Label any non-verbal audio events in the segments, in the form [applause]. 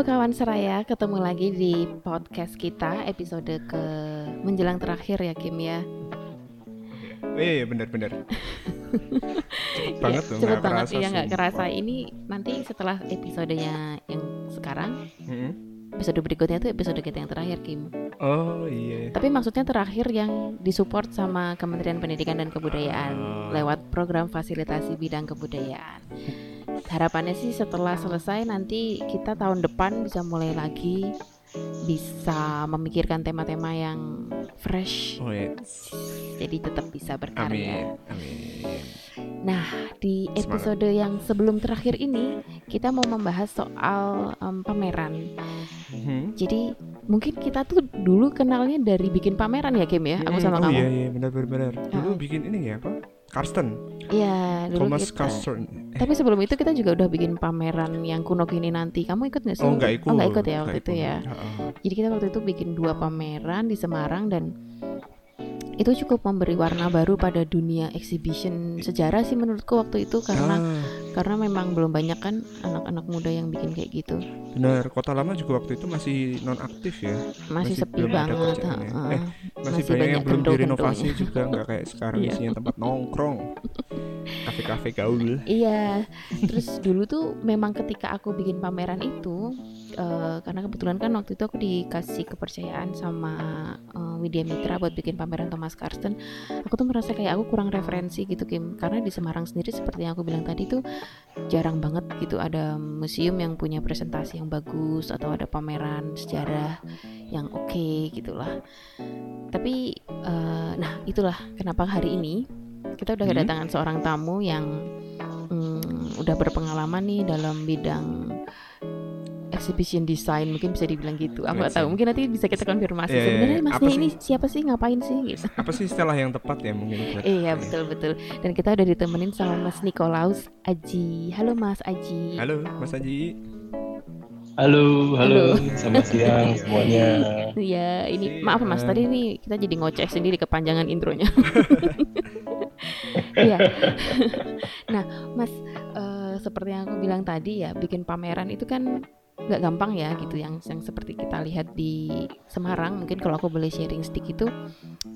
Halo kawan seraya, ketemu lagi di podcast kita episode ke menjelang terakhir ya Kim ya. Iya, iya benar-benar. [laughs] cepet banget tuh, cepet banget ya nggak kerasa. Ini nanti setelah episodenya yang sekarang, Mm-mm. episode berikutnya tuh episode kita yang terakhir Kim. Oh iya. Tapi maksudnya terakhir yang disupport sama Kementerian Pendidikan dan Kebudayaan Oh. lewat program fasilitasi bidang kebudayaan. Harapannya sih setelah selesai nanti kita tahun depan bisa mulai lagi bisa memikirkan tema-tema yang fresh. Oh iya. Jadi tetap bisa berkarya. Amin. Amin. Nah, di Semangat. episode yang sebelum terakhir ini kita mau membahas soal em, pameran. Mhm. Jadi mungkin kita tuh dulu kenalnya dari bikin pameran ya Kim ya, aku Mm, sama oh kamu. iya iya benar-benar. Dulu Ah. bikin ini ya apa? Karsten. Iya, dulu Thomas kita. Karsten. Eh, Tapi sebelum itu kita juga udah bikin pameran yang kuno kini nanti. Kamu ikut nggak sih? oh nggak ikut. Oh nggak ikut ya waktu itu ikut. ya. Jadi kita waktu itu bikin dua pameran di Semarang dan itu cukup memberi warna baru pada dunia exhibition sejarah sih menurutku waktu itu karena Ah, karena memang belum banyak kan anak-anak muda yang bikin kayak gitu. benar. Kota Lama juga waktu itu masih non aktif ya. Masih, Masih sepi belum ada banget. kerjaannya. heeh. Eh, Masih, Masih banyak, banyak yang belum direnovasi juga nggak kayak sekarang [laughs] Iya. isinya tempat nongkrong. Kafe-kafe gaul. Iya, terus dulu tuh memang ketika aku bikin pameran itu, eh, karena kebetulan kan waktu itu aku dikasih kepercayaan sama eh, Widya Mitra buat bikin pameran Thomas Karsten, aku tuh merasa kayak aku kurang referensi gitu Kim, karena di Semarang sendiri seperti yang aku bilang tadi tuh jarang banget gitu ada museum yang punya presentasi yang bagus atau ada pameran sejarah yang oke gitulah. Tapi, eh, nah itulah kenapa hari ini kita udah Hmm. kedatangan seorang tamu yang mm, udah berpengalaman nih dalam bidang exhibition design mungkin bisa dibilang gitu. Aku nggak tahu. Mungkin nanti bisa kita konfirmasi. Iya, iya, Sebenarnya iya. masnya ini sih? siapa sih? Ngapain sih? Gitu. [laughs] Apa sih istilah yang tepat ya mungkin buat [laughs] Iya betul betul. Dan kita udah ditemenin sama Mas Nikolaus Aji. Halo Mas Aji. Halo, Mas Aji. Halo, halo, selamat siang Iya. [laughs] semuanya. Iya, ini maaf Mas, tadi nih kita jadi ngoceh sendiri kepanjangan intronya. Iya. nah, Mas, eh, seperti yang aku bilang tadi ya, bikin pameran itu kan nggak gampang ya gitu yang yang seperti kita lihat di Semarang mungkin kalau aku boleh sharing stick itu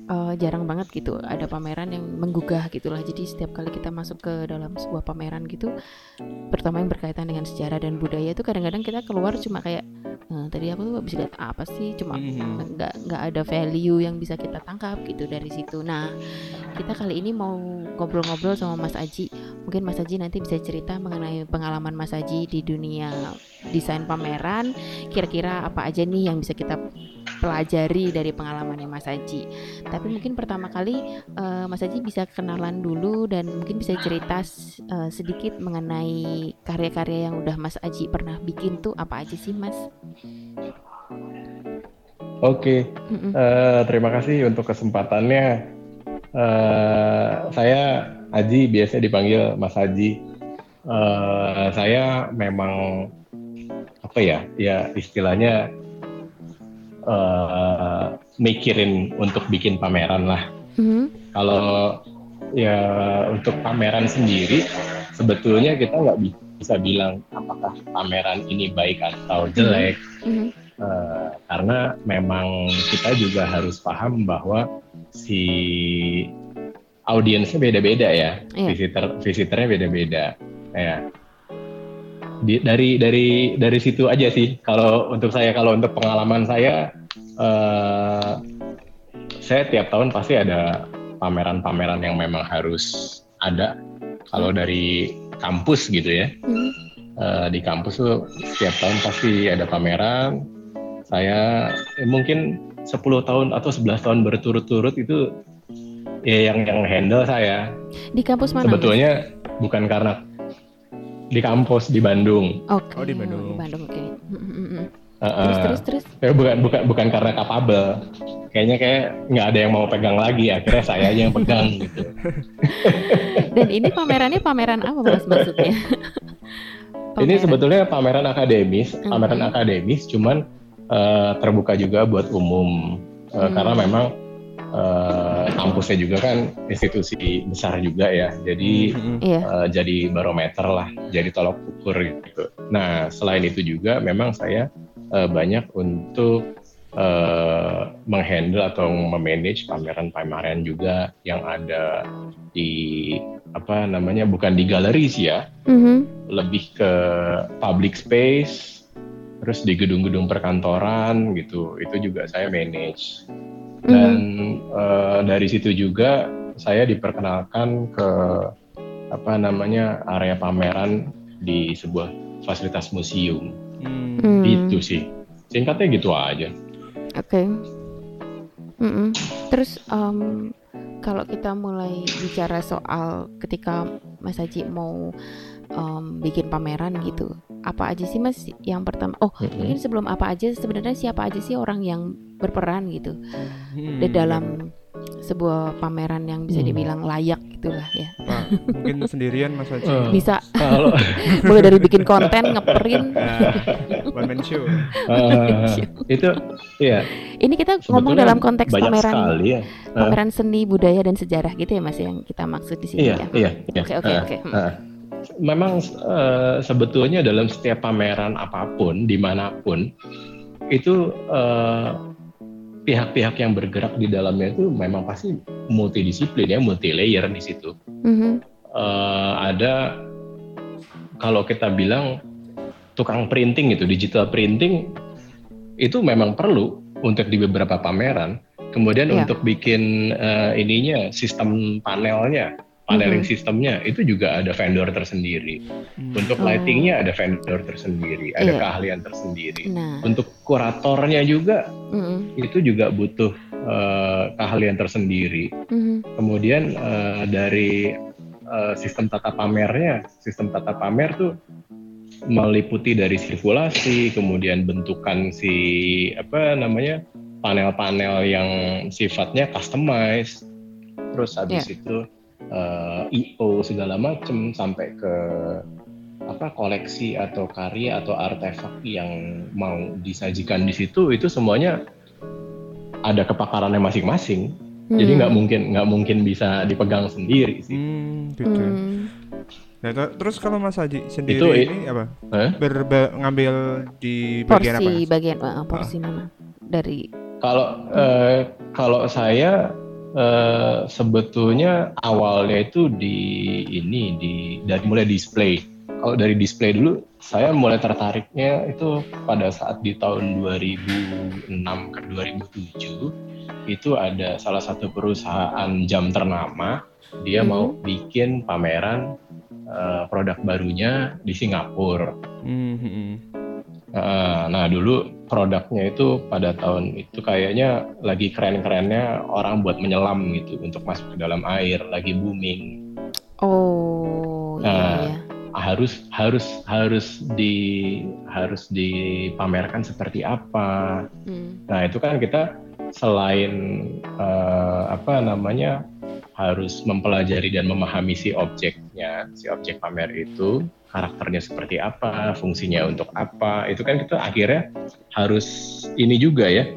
eh, jarang banget gitu ada pameran yang menggugah gitulah jadi setiap kali kita masuk ke dalam sebuah pameran gitu pertama yang berkaitan dengan sejarah dan budaya itu kadang-kadang kita keluar cuma kayak "Eh, tadi aku tuh bisa lihat apa sih cuma Mhm. nggak nggak ada value yang bisa kita tangkap gitu dari situ. Nah, kita kali ini mau ngobrol-ngobrol sama Mas Aji. Mungkin Mas Aji nanti bisa cerita mengenai pengalaman Mas Aji di dunia desain pameran. Kira-kira apa aja nih yang bisa kita pelajari dari pengalamannya Mas Aji. Tapi mungkin pertama kali eh, Mas Aji bisa kenalan dulu dan mungkin bisa cerita eh, sedikit mengenai karya-karya yang udah Mas Aji pernah bikin tuh apa aja sih Mas? Oke, Mm-mm. eh, terima kasih untuk kesempatannya. Eh, saya Aji, biasa dipanggil Mas Aji. Eh, saya memang apa ya, ya istilahnya eh, mikirin untuk bikin pameran lah. Mhm. Kalau ya untuk pameran sendiri, sebetulnya kita nggak bi- bisa bilang apakah pameran ini baik atau jelek. Mhm. Eh, karena memang kita juga harus paham bahwa si audiensnya beda-beda ya, Iya. visitor visitornya beda-beda. Ya. Di- dari dari dari situ aja sih. Kalau untuk saya, kalau untuk pengalaman saya, eh, saya tiap tahun pasti ada pameran-pameran yang memang harus ada. Kalau dari kampus gitu ya, Mhm. Eh, di kampus tuh setiap tahun pasti ada pameran. Saya eh, mungkin 10 tahun atau 11 tahun berturut-turut itu ya yang yang handle saya. Di kampus mana? Sebetulnya bukan karena di kampus di Bandung. Oke. Oh, di Bandung. Di Bandung, oke. Mm. Eh, Terus terus terus. ya bukan bukan bukan karena kapabel. Kayaknya kayak nggak ada yang mau pegang lagi. Akhirnya saya aja yang pegang [laughs] gitu. Dan ini pamerannya pameran apa Mas maksudnya? [laughs] Ini Pameran. sebetulnya pameran akademis, pameran akademis, cuman eh, terbuka juga buat umum Eh, Hmm. karena memang eh, kampusnya juga kan institusi besar juga ya. Jadi Mhm. Iya. eh, jadi barometer lah, jadi tolok ukur gitu. Nah selain itu juga memang saya eh, banyak untuk eh, menghandle atau memanage pameran-pameran juga yang ada di apa namanya bukan di galeri sih ya, Mhm. lebih ke public space, terus di gedung-gedung perkantoran gitu, itu juga saya manage. Dan eh, dari situ juga saya diperkenalkan ke apa namanya area pameran di sebuah fasilitas museum. Hmm. Hmm. Itu sih. Singkatnya gitu aja. Oke. Mm-mm. Terus em, kalau kita mulai bicara soal ketika Mas Haji mau em, bikin pameran gitu, apa aja sih Mas yang pertama? Oh, Mm-mm. mungkin sebelum apa aja sebenarnya siapa aja sih orang yang berperan gitu Hmm. di dalam sebuah pameran yang bisa Hmm. dibilang layak gitulah ya. Pak, mungkin sendirian Mas Haji. Eh. Bisa Kalau [laughs] mulai dari bikin konten, ngeprint. Nah, one man show. eh, itu ya Ini kita ngomong sebetulnya dalam konteks banyak pameran sekali ya. pameran seni budaya dan sejarah gitu ya Mas yang kita maksud di sini Iya, ya. iya, iya. Oke oke oke. Memang eh, sebetulnya dalam setiap pameran apa pun di mana pun itu eh, pihak-pihak yang bergerak di dalamnya itu memang pasti multidisiplin ya, multi layer di situ. Mhm. Eh, ada kalau kita bilang tukang printing itu digital printing itu memang perlu untuk di beberapa pameran. Kemudian Iya. untuk bikin eh, ininya sistem panelnya, paneling Mhm. sistemnya itu juga ada vendor tersendiri. Hmm. Untuk Oh. lightingnya ada vendor tersendiri, ada Iya. keahlian tersendiri. Nah, Untuk kuratornya juga mhm, itu juga butuh eh, keahlian tersendiri. mhm, Kemudian eh, dari eh, sistem tata pamernya, sistem tata pamer tuh meliputi dari sirkulasi, kemudian bentukan si apa namanya panel-panel yang sifatnya customized, terus habis itu eh, IO segala macam sampai ke apa koleksi atau karya atau artefak yang mau disajikan di situ itu semuanya ada kepakarannya masing-masing. Jadi mhm. nggak mungkin nggak mungkin bisa dipegang sendiri sih. Hmm, gitu. Hmm, Nah, terus kalau Mas Haji sendiri Itu ini apa? Berba- ngambil di bagian apa? porsi bagian eh, porsi mana dari Kalau eh, kalau saya eh, sebetulnya awalnya itu di ini di dari mulai display. Kalau dari display dulu saya mulai tertariknya itu pada saat di tahun 2006 ke 2007 itu ada salah satu perusahaan jam ternama dia Mhm. mau bikin pameran eh, produk barunya di Singapura. Hmm, hmm, hmm. Uh, Nah, dulu produknya itu pada tahun itu kayaknya lagi keren-kerennya orang buat menyelam gitu untuk masuk ke dalam air, lagi booming. oh iya Nah, iya Harus harus harus di harus dipamerkan seperti apa. Hmm, Nah, itu kan kita selain uh, apa namanya harus mempelajari dan memahami si objeknya, si objek pamer itu karakternya seperti apa, fungsinya untuk apa, itu kan kita akhirnya harus ini juga ya,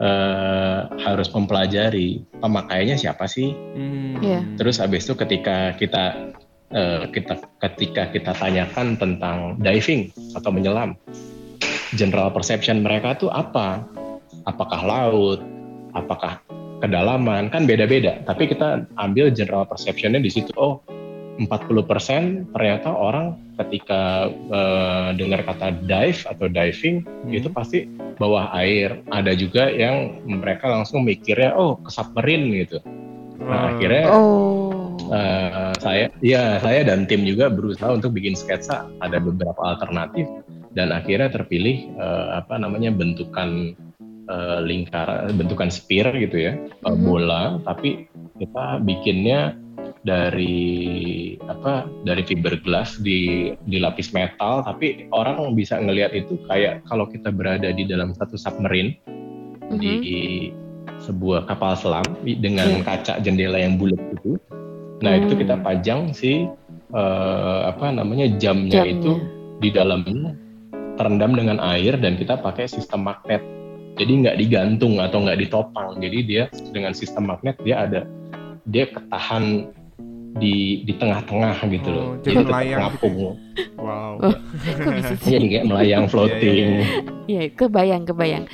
eh, harus mempelajari pemakaiannya siapa sih. Hmm. Iya. Terus habis itu ketika kita eh, kita ketika kita tanyakan tentang diving atau menyelam, general perception mereka tuh apa? Apakah laut? Apakah kedalaman? Kan beda-beda. Tapi kita ambil general perceptionnya di situ. Oh, 40% ternyata orang ketika eh, dengar kata dive atau diving Hmm. itu pasti bawah air. Ada juga yang mereka langsung mikirnya oh ke submarine gitu. Nah, Oh. akhirnya oh eh, saya ya saya dan tim juga berusaha untuk bikin sketsa ada beberapa alternatif dan akhirnya terpilih eh, apa namanya bentukan eh, lingkaran bentukan spear gitu ya Mhm. bola tapi kita bikinnya dari apa dari fiberglass di dilapis metal tapi orang bisa ngelihat itu kayak kalau kita berada di dalam satu submarine di sebuah kapal selam dengan Iya. kaca jendela yang bulat itu. Nah itu Hmm. kita pajang si eh, apa namanya jamnya, jamnya itu di dalamnya terendam dengan air dan kita pakai sistem magnet. Jadi nggak digantung atau nggak ditopang. Jadi dia dengan sistem magnet dia ada dia ketahan di di tengah-tengah gitu loh. Oh, jadi tetap melayang gitu ngapung. Wow. Oh. Kok bisa sih? Jadi kayak melayang [laughs] floating. Iya, kebayang, kebayang.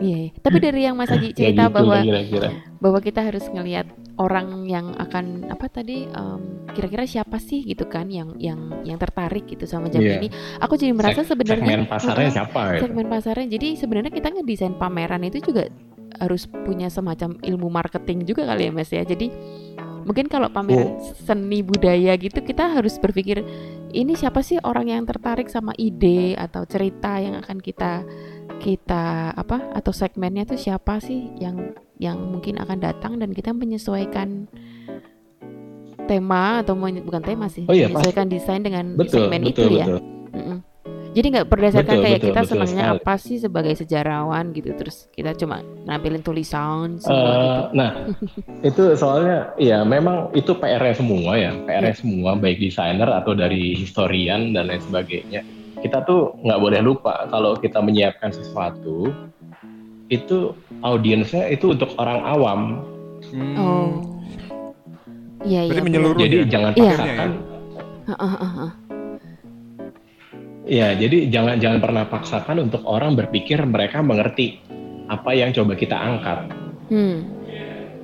Iya, iya. tapi dari yang Mas Haji Ya cerita gitu bahwa lah kira-kira. bahwa kita harus ngelihat orang yang akan apa tadi em, kira-kira siapa sih gitu kan yang yang yang tertarik gitu sama jam Iya. ini. Aku jadi merasa sebenarnya segmen pasarnya Heeh, siapa ya? segmen pasarnya. Jadi sebenarnya kita ngedesain pameran itu juga harus punya semacam ilmu marketing juga kali ya Mas ya. Jadi mungkin kalau pameran seni budaya gitu kita harus berpikir ini siapa sih orang yang tertarik sama ide atau cerita yang akan kita kita apa atau segmennya tuh siapa sih yang yang mungkin akan datang dan kita menyesuaikan tema atau bukan tema sih Oh iya, menyesuaikan desain dengan Betul, segmen betul, itu ya betul. Mm-mm. Jadi nggak berdasarkan Betul, kayak betul, kita betul senangnya sekali. apa sih sebagai sejarawan gitu terus kita cuma nampilin tulisan semua Eh, gitu. nah, [laughs] itu soalnya ya memang itu PR-nya semua ya, PR-nya semua baik desainer atau dari historian dan lain sebagainya. Kita tuh nggak boleh lupa kalau kita menyiapkan sesuatu itu audiensnya itu untuk orang awam. Hmm. Oh. Iya iya. Menyeluruh Jadi ya? jangan Iya. paksakan. Heeh, heeh, heeh. Ya, jadi jangan jangan pernah paksakan untuk orang berpikir mereka mengerti apa yang coba kita angkat. Hmm.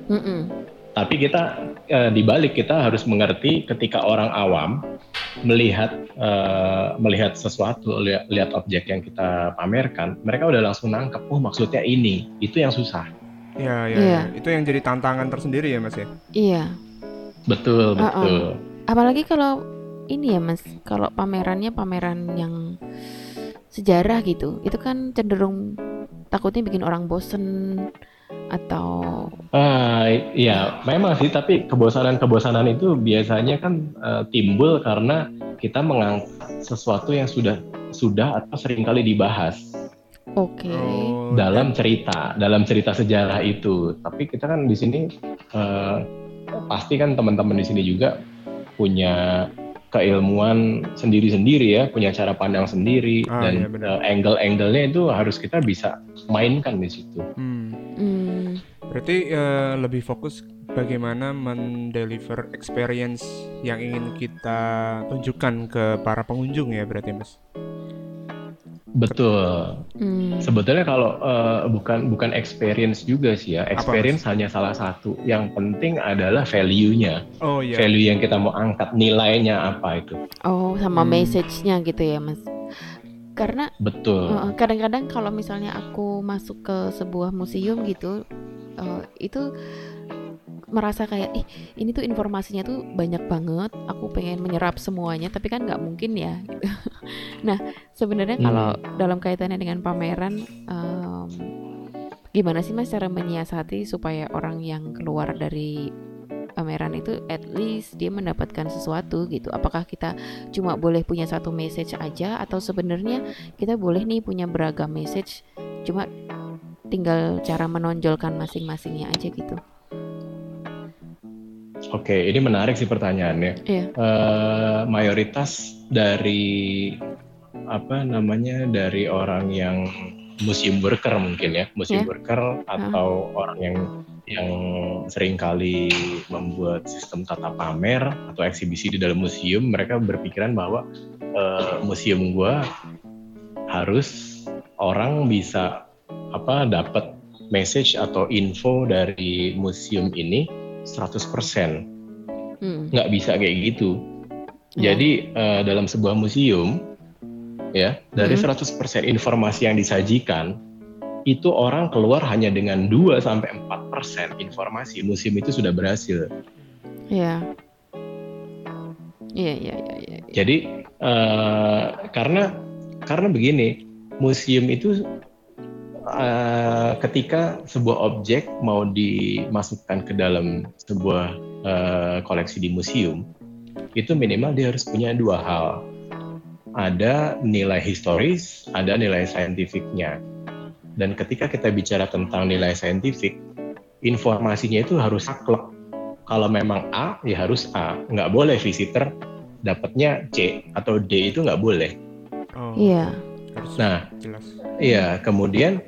Mm-mm. Tapi kita eh, di balik kita harus mengerti ketika orang awam melihat eh, melihat sesuatu, lihat, lihat objek yang kita pamerkan, mereka udah langsung nangkep, oh maksudnya ini, itu yang susah. Ya, ya, Iya. ya. Itu yang jadi tantangan tersendiri ya, Mas ya. Iya. Betul, betul. Apalagi kalau ini ya Mas, kalau pamerannya pameran yang sejarah gitu, itu kan cenderung takutnya bikin orang bosen atau Ah, iya, memang sih, tapi kebosanan-kebosanan itu biasanya kan eh, timbul karena kita mengangkat sesuatu yang sudah sudah atau sering kali dibahas. oke. Oh, dalam cerita, dalam cerita sejarah itu. Tapi kita kan di sini eh, pasti kan teman-teman di sini juga punya keilmuan sendiri-sendiri ya, punya cara pandang sendiri Ah, dan benar. eh, angle-angle-nya itu harus kita bisa mainkan di situ. Hmm. Hmm, Berarti eh, lebih fokus bagaimana mendeliver experience yang ingin kita tunjukkan ke para pengunjung ya berarti Mas. Betul. hmm. Sebetulnya kalau eh, bukan bukan experience juga sih ya. Experience hanya salah satu. Yang penting adalah value-nya. Oh iya. Value yang kita mau angkat, nilainya apa itu. Oh, sama Hmm. message-nya gitu ya, Mas. Karena Betul. uh, kadang-kadang kalau misalnya aku masuk ke sebuah museum gitu, uh, itu merasa kayak ih ini tuh informasinya tuh banyak banget aku pengen menyerap semuanya tapi kan nggak mungkin ya. [laughs] Nah sebenarnya Hmm. kalau dalam kaitannya dengan pameran em, gimana sih mas cara menyiasati supaya orang yang keluar dari pameran itu at least dia mendapatkan sesuatu gitu? Apakah kita cuma boleh punya satu message aja atau sebenarnya kita boleh nih punya beragam message cuma tinggal cara menonjolkan masing-masingnya aja gitu Oke, ini menarik sih pertanyaannya. Iya. Eh, mayoritas dari apa namanya dari orang yang museum worker mungkin ya, museum Iya. worker atau orang yang yang sering kali membuat sistem tata pamer atau eksibisi di dalam museum, mereka berpikiran bahwa eh, museum gua harus orang bisa apa dapat message atau info dari museum ini 100% Hmm. nggak bisa kayak gitu. Ya. Jadi eh, dalam sebuah museum ya dari Mhm. 100% informasi yang disajikan itu orang keluar hanya dengan 2 sampai 4% informasi museum itu sudah berhasil. Iya. Iya, iya, iya, iya. Jadi eh, karena karena begini, museum itu eh, ketika sebuah objek mau dimasukkan ke dalam sebuah eh, koleksi di museum, itu minimal dia harus punya dua hal. Ada nilai historis, ada nilai saintifiknya. Dan ketika kita bicara tentang nilai saintifik, informasinya itu harus saklek. Kalau memang A, ya harus A. Nggak boleh visitor dapatnya C atau D itu nggak boleh. Oh, Iya. Nah, jelas. Iya, kemudian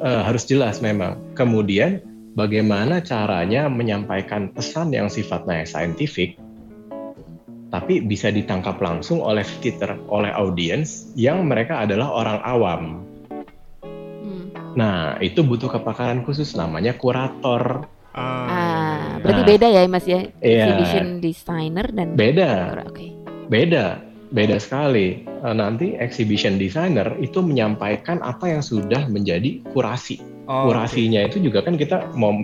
uh, harus jelas memang. Kemudian bagaimana caranya menyampaikan pesan yang sifatnya saintifik tapi bisa ditangkap langsung oleh visitor, oleh audiens yang mereka adalah orang awam. Hmm. Nah, itu butuh kepakaran khusus namanya kurator. Ah, ah berarti nah, beda ya Mas ya? Iya, exhibition designer dan Beda. Oke. Okay. Beda. Beda sekali. Eh, nanti exhibition designer itu menyampaikan apa yang sudah menjadi kurasi. Oh, Kurasinya okay. itu juga kan kita mau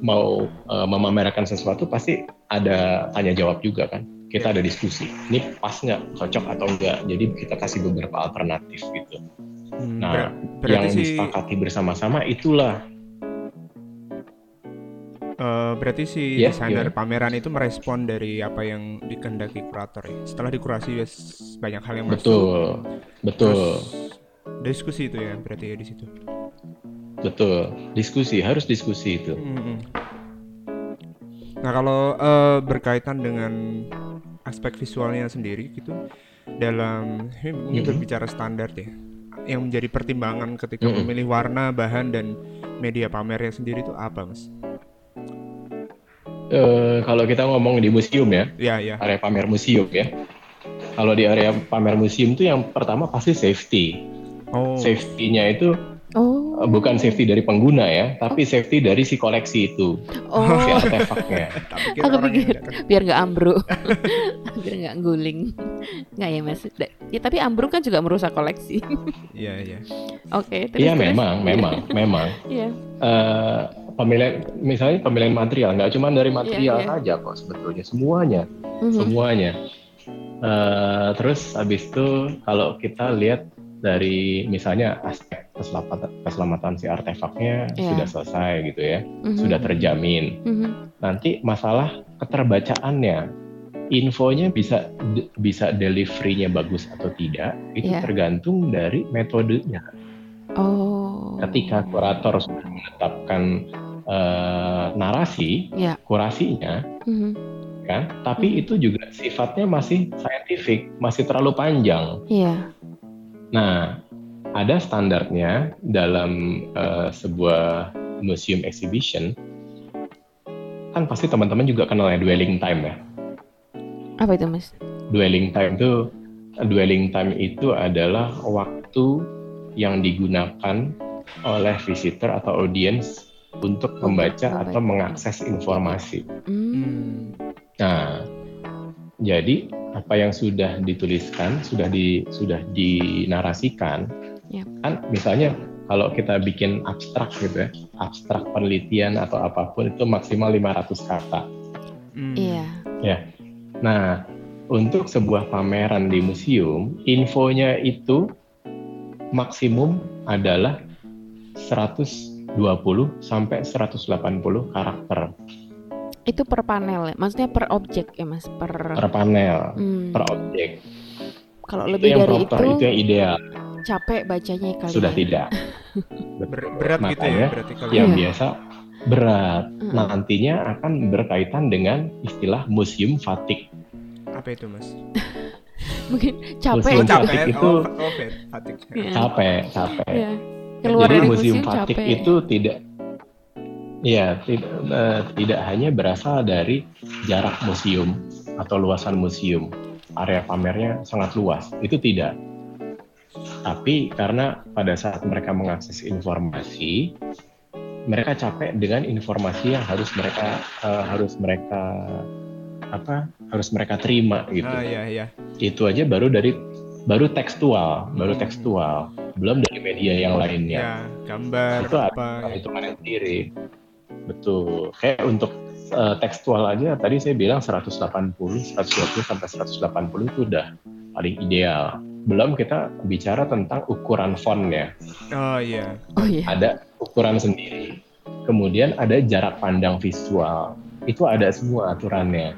mau uh, memamerkan sesuatu pasti ada tanya jawab juga kan kita ada diskusi ini pas nggak cocok atau enggak jadi kita kasih beberapa alternatif gitu hmm, nah ber yang si... disepakati bersama-sama itulah uh, berarti si yeah, desainer yeah. pameran itu merespon dari apa yang dikehendaki kurator ya setelah dikurasi banyak hal yang betul masuk, betul diskusi itu ya berarti ya di situ betul diskusi harus diskusi itu hmm. nah kalau uh, berkaitan dengan aspek visualnya sendiri gitu dalam ini mungkin mm-hmm. berbicara standar ya yang menjadi pertimbangan ketika mm-hmm. memilih warna bahan dan media pamernya sendiri itu apa mas? Uh, kalau kita ngomong di museum ya, ya, ya. area pamer museum ya. Kalau di area pamer museum itu yang pertama pasti safety. Oh. Safety-nya itu Oh. Eh, bukan safety dari pengguna ya, tapi safety dari si koleksi itu, oh. si artefaknya. [laughs] Aku pikir biar nggak ambruk, [laughs] biar nggak guling. Nggak ya mas? Ya tapi ambruk kan juga merusak koleksi. Iya iya. Oke. Iya memang, memang, [laughs] memang. Iya. Uh, pemilihan, misalnya pemilihan material nggak cuma dari material yeah, yeah. saja kok sebetulnya, semuanya, mm-hmm. semuanya. Uh, terus habis itu kalau kita lihat dari misalnya aspek keselamatan, keselamatan si artefaknya yeah. sudah selesai gitu ya, mm-hmm. sudah terjamin. Mm-hmm. Nanti masalah keterbacaannya, infonya bisa bisa deliverynya bagus atau tidak itu yeah. tergantung dari metodenya. Oh. Ketika kurator sudah menetapkan uh, narasi, yeah. kurasinya, mm-hmm. kan, tapi mm-hmm. itu juga sifatnya masih scientific, masih terlalu panjang. Yeah Nah, ada standarnya dalam uh, sebuah museum exhibition. Kan pasti teman-teman juga kenal ya dwelling time ya. Apa itu, Mas? Dwelling time itu dwelling time itu adalah waktu yang digunakan oleh visitor atau audience untuk membaca atau mengakses informasi. Hmm. Nah, jadi apa yang sudah dituliskan, sudah di sudah dinarasikan, yep. kan misalnya kalau kita bikin abstrak gitu ya, abstrak penelitian atau apa pun itu maksimal 500 kata. Hmm. Iya. Ya. Nah, untuk sebuah pameran di museum, infonya itu maksimum adalah 120 sampai 180 karakter. Itu per panel ya? Maksudnya per objek ya mas? Per, per panel, hmm. per objek. Kalau lebih dari proper, itu, itu yang ideal. Capek bacanya kali Sudah ya? tidak. [laughs] Ber berat Makanya, gitu ya berarti kalau yang iya. biasa berat. Hmm. Nantinya akan berkaitan dengan istilah museum fatik. Apa itu mas? [laughs] Mungkin capek. Museum capek itu oh, oh, fatik. Iya. capek, capek. Ya. Keluar Jadi dari museum, museum fatik capek. itu tidak Iya, tidak, uh, tidak hanya berasal dari jarak museum atau luasan museum, area pamernya sangat luas, itu tidak. Tapi karena pada saat mereka mengakses informasi, mereka capek dengan informasi yang harus mereka uh, harus mereka apa harus mereka terima gitu. Ah, iya, iya. Itu aja baru dari baru tekstual, baru hmm. tekstual, belum dari media yang lainnya. Ya, gambar itu apa? Itu mana sendiri. Betul. Kayak untuk uh, tekstual aja tadi saya bilang 180, 120 sampai 180 itu udah paling ideal. Belum kita bicara tentang ukuran fontnya. Oh iya. Oh iya. Ada ukuran sendiri. Kemudian ada jarak pandang visual. Itu ada semua aturannya.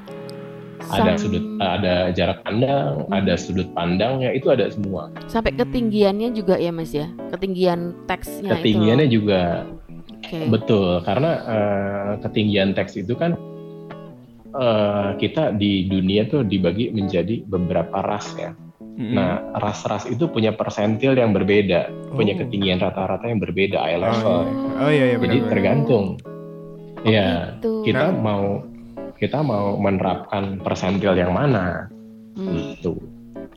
Ada sudut ada jarak pandang, hmm. ada sudut pandangnya, itu ada semua. Sampai ketinggiannya juga ya Mas ya. Ketinggian teksnya Ketinggiannya itu. juga Okay. Betul, karena uh, ketinggian teks itu kan uh, kita di dunia tuh dibagi menjadi beberapa ras ya. Mm-mm. Nah, ras-ras itu punya persentil yang berbeda, punya Oh. ketinggian rata-rata yang berbeda eye Oh, level. iya. oh iya iya Jadi benar. tergantung. Ya, gitu. kita Nah. mau kita mau menerapkan persentil yang mana Hmm. itu.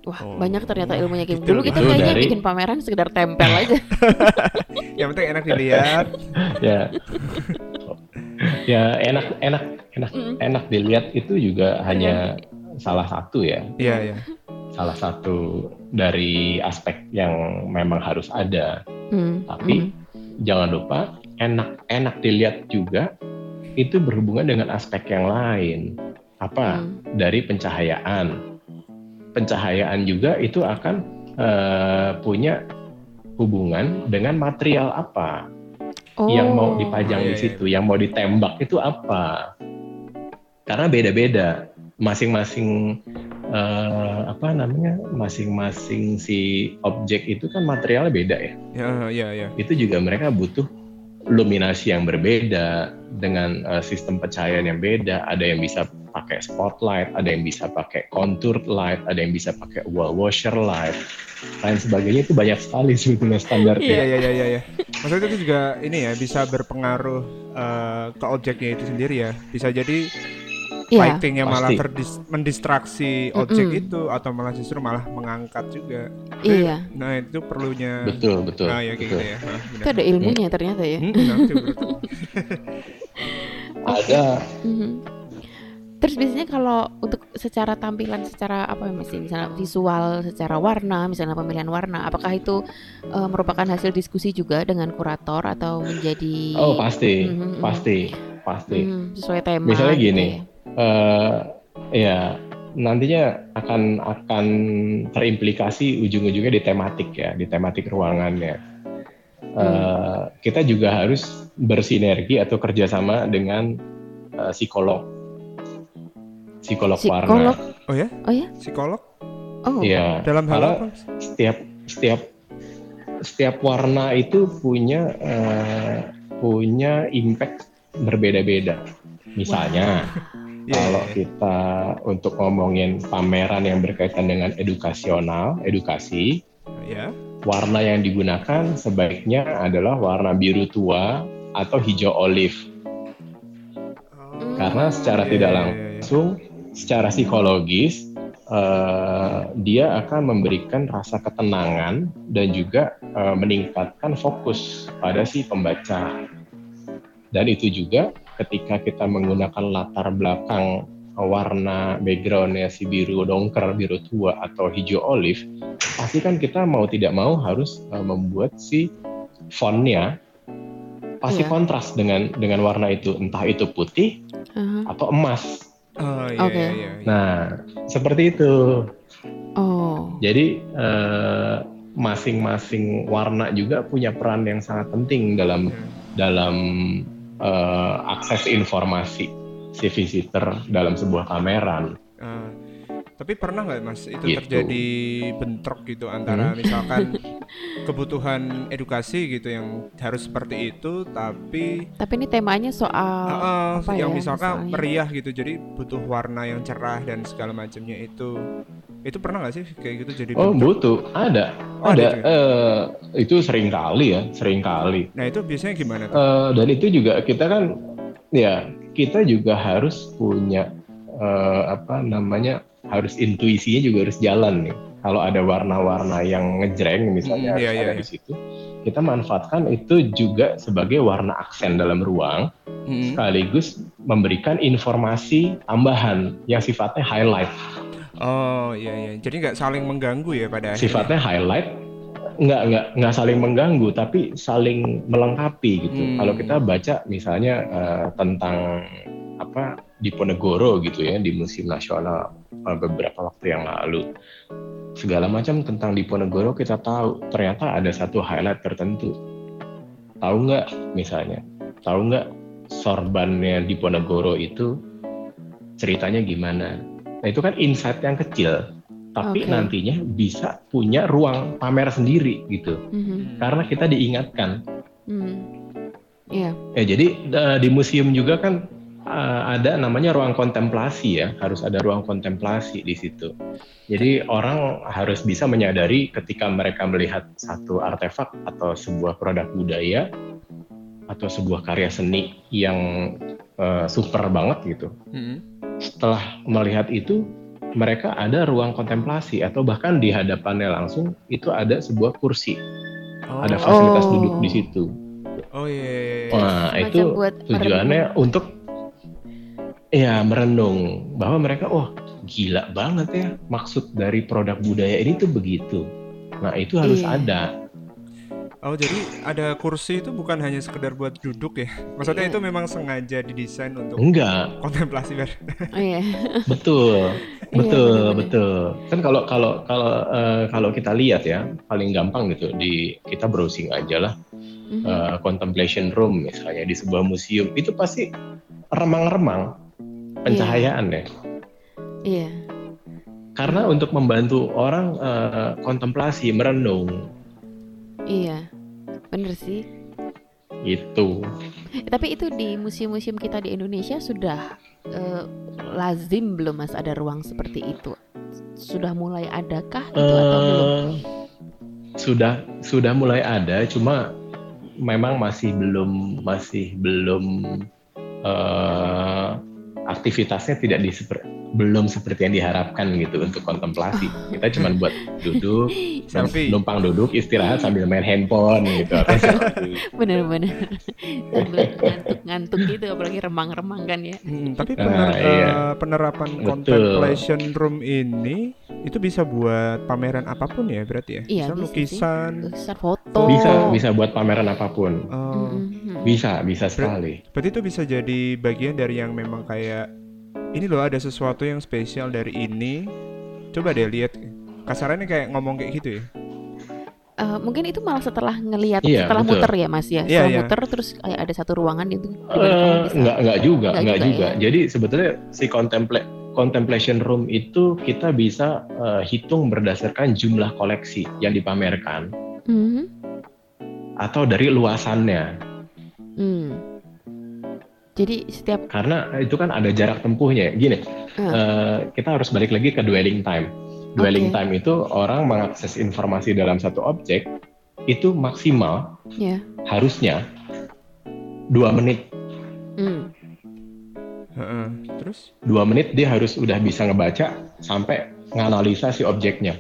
Wah, Oh. banyak ternyata ilmunya Kim. Gitu. Dulu kita kayaknya dari- bikin pameran sekedar tempel [laughs] aja. [laughs] Yang penting enak dilihat. [laughs] ya. ya enak enak enak Mm. enak dilihat itu juga hanya salah satu ya. Iya iya. Salah satu dari aspek yang memang harus ada. Hmm, Tapi hmm. jangan lupa enak enak dilihat juga itu berhubungan dengan aspek yang lain. Apa? Hmm. Dari pencahayaan. Pencahayaan juga itu akan eh, punya hubungan dengan material apa yang mau Oh. dipajang iya, di iya. situ, yang mau ditembak itu apa? Karena beda-beda. Masing-masing eh, apa namanya? Masing-masing si objek itu kan materialnya beda ya. Ya iya iya. itu juga mereka butuh luminasi yang berbeda dengan uh, sistem pencahayaan yang beda. Ada yang bisa pakai spotlight, ada yang bisa pakai contour light, ada yang bisa pakai wall washer light, lain sebagainya itu banyak sekali sebetulnya standarnya. iya iya iya. iya. Maksudnya itu juga ini ya bisa berpengaruh eh, ke objeknya itu sendiri ya. Bisa jadi Iya. lightingnya malah terdis- mendistraksi objek Mm-mm. itu atau malah justru malah mengangkat juga. Iya. Nah itu perlunya. Betul betul. Nah ya kayak betul. gitu ya. Ah, benar. Itu ada ilmunya ternyata ya. Hmm, nanti berarti. Ada Mhm. Terus biasanya kalau untuk secara tampilan, secara apa ya mesti misalnya visual, secara warna, misalnya pemilihan warna, apakah itu eh, merupakan hasil diskusi juga dengan kurator atau menjadi oh pasti Mhm, mhm. pasti pasti. Mhm, sesuai tema? Misalnya gitu gini, ya? Eh ya nantinya akan akan terimplikasi ujung-ujungnya di tematik ya, di tematik ruangannya. Eh, kita juga harus bersinergi atau kerjasama dengan eh, psikolog, psikolog, Psikolog. warna. Oh ya? Oh ya? Psikolog Oh. Iya, dalam hal karena apa? setiap setiap setiap warna itu punya eh, punya impact berbeda-beda. Misalnya. Iya, Kalau iya, iya. kita untuk ngomongin pameran yang berkaitan dengan edukasional, edukasi, Ya. warna yang digunakan sebaiknya adalah warna biru tua atau hijau olive. Karena secara Iya, tidak iya, iya, iya. langsung, secara psikologis, eh, dia akan memberikan rasa ketenangan dan juga eh, meningkatkan fokus pada si pembaca. Dan itu juga ketika kita menggunakan latar belakang warna backgroundnya si biru dongker, biru tua atau hijau olive, pasti kan kita mau tidak mau harus eh, membuat si fontnya pasti Iya. kontras dengan dengan warna itu, entah itu putih Aha. atau emas. Oh iya Oke. iya iya. iya. Nah, seperti itu. Oh. Jadi eh, masing-masing warna juga punya peran yang sangat penting dalam Hmm. dalam eh, akses informasi si visitor dalam sebuah pameran. Ah, tapi pernah nggak mas itu Gitu. terjadi bentrok gitu antara Hmm. misalkan [laughs] kebutuhan edukasi gitu yang harus seperti itu tapi Tapi ini temanya soal ah, apa yang ya, misalkan misalnya? meriah gitu jadi butuh warna yang cerah dan segala macamnya itu itu pernah nggak sih kayak gitu jadi Oh, butuh. Ada. Oh, ada ada. eh, itu sering kali ya, sering kali. nah itu biasanya gimana tuh Eh, dan itu juga kita kan ya kita juga harus punya eh, apa namanya harus intuisinya juga harus jalan nih. Kalau ada warna-warna yang ngejreng misalnya Mm, iya, iya, ada iya. di situ, kita manfaatkan itu juga sebagai warna aksen dalam ruang, Mm-mm. sekaligus memberikan informasi tambahan yang sifatnya highlight. Oh iya iya jadi nggak saling mengganggu ya pada akhirnya Sifatnya highlight nggak nggak nggak saling mengganggu tapi saling melengkapi gitu. Hmm. Kalau kita baca misalnya eh, tentang apa Diponegoro gitu ya di Museum Nasional eh, beberapa waktu yang lalu segala macam tentang Diponegoro kita tahu ternyata ada satu highlight tertentu. Tahu nggak misalnya? Tahu nggak sorbannya Diponegoro itu ceritanya gimana? Nah itu kan insight yang kecil, tapi Oke. nantinya bisa punya ruang pamer sendiri gitu. Mhm. Karena kita diingatkan. Mhm. Iya. Ya jadi eh, di museum juga kan uh, ada namanya ruang kontemplasi ya, harus ada ruang kontemplasi di situ. Jadi orang harus bisa menyadari ketika mereka melihat satu artefak atau sebuah produk budaya atau sebuah karya seni yang uh, super banget gitu. Hmm. Setelah melihat itu, mereka ada ruang kontemplasi atau bahkan di hadapannya langsung itu ada sebuah kursi, oh. ada fasilitas oh. duduk di situ. Oh iya. Yeah. Iya, iya. Nah itu tujuannya untuk ya merenung bahwa mereka oh gila banget ya maksud dari produk budaya ini tuh begitu. Nah itu harus iya. ada. Oh jadi ada kursi itu bukan hanya sekedar buat duduk ya? Maksudnya iya. itu memang sengaja didesain untuk enggak kontemplasi ber. Oh, iya. betul, [laughs] betul, iya, betul. Kan kalau kalau kalau uh, kalau kita lihat ya paling gampang gitu di kita browsing aja lah mm-hmm. uh, contemplation room misalnya di sebuah museum itu pasti remang-remang pencahayaan yeah. ya. Iya. Yeah. Karena untuk membantu orang uh, kontemplasi, merenung. Iya, bener sih. Itu. Eh, tapi itu di museum-museum kita di Indonesia sudah uh, lazim belum mas ada ruang seperti itu? Sudah mulai adakah itu uh, atau belum? Sudah sudah mulai ada, cuma memang masih belum masih belum uh, aktivitasnya tidak di belum seperti yang diharapkan gitu untuk kontemplasi. Kita cuma buat duduk, [laughs] Tapi... numpang duduk, istirahat sambil main handphone gitu. [laughs] Bener-bener ngantuk-ngantuk gitu, apalagi remang-remang kan ya. Hmm, tapi pener, nah, iya. uh, penerapan Betul. contemplation room ini itu bisa buat pameran apa pun ya berarti ya? Iya, bisa, lukisan, lukisan, foto. Bisa, bisa buat pameran apa pun. Oh. Bisa, bisa sekali. Ber berarti itu bisa jadi bagian dari yang memang kayak ini loh ada sesuatu yang spesial dari ini coba deh lihat kasarannya kayak ngomong kayak gitu ya Uh, mungkin itu malah setelah ngelihat iya, setelah betul. muter ya mas ya iya, setelah iya. muter terus kayak ada satu ruangan itu uh, nggak nggak juga nggak, juga, juga. Ya? jadi sebetulnya si contemplate contemplation room itu kita bisa uh, hitung berdasarkan jumlah koleksi yang dipamerkan mm -hmm. atau dari luasannya. Mm. Jadi setiap karena itu kan ada jarak tempuhnya. Gini, uh. Uh, kita harus balik lagi ke dwelling time. Dwelling okay. time itu orang mengakses informasi dalam satu objek itu maksimal yeah. harusnya dua menit. Mm. Uh, terus? Dua menit dia harus udah bisa ngebaca sampai nganalisa si objeknya.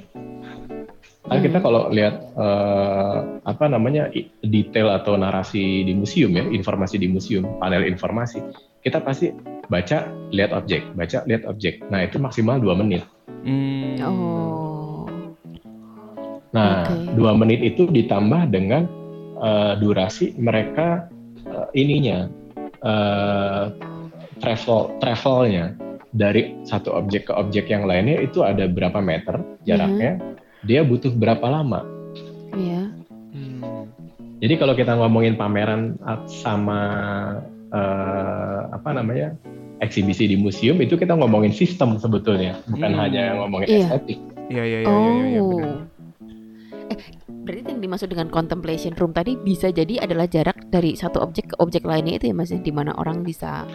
Kan kita hmm. kalau lihat uh, apa namanya detail atau narasi di museum ya, informasi di museum, panel informasi, kita pasti baca, lihat objek, baca, lihat objek. Nah itu maksimal dua menit. Hmm. Oh. Nah okay. dua menit itu ditambah dengan uh, durasi mereka uh, ininya uh, travel travelnya dari satu objek ke objek yang lainnya itu ada berapa meter jaraknya. Hmm dia butuh berapa lama? Iya. Hmm. Jadi kalau kita ngomongin pameran sama uh, apa namanya eksibisi di museum itu kita ngomongin sistem sebetulnya, bukan hmm. hanya ngomongin iya. estetik. Iya iya iya. Oh. Iya, iya, iya, eh, berarti yang dimaksud dengan contemplation room tadi bisa jadi adalah jarak dari satu objek ke objek lainnya itu ya mas, di mana orang bisa.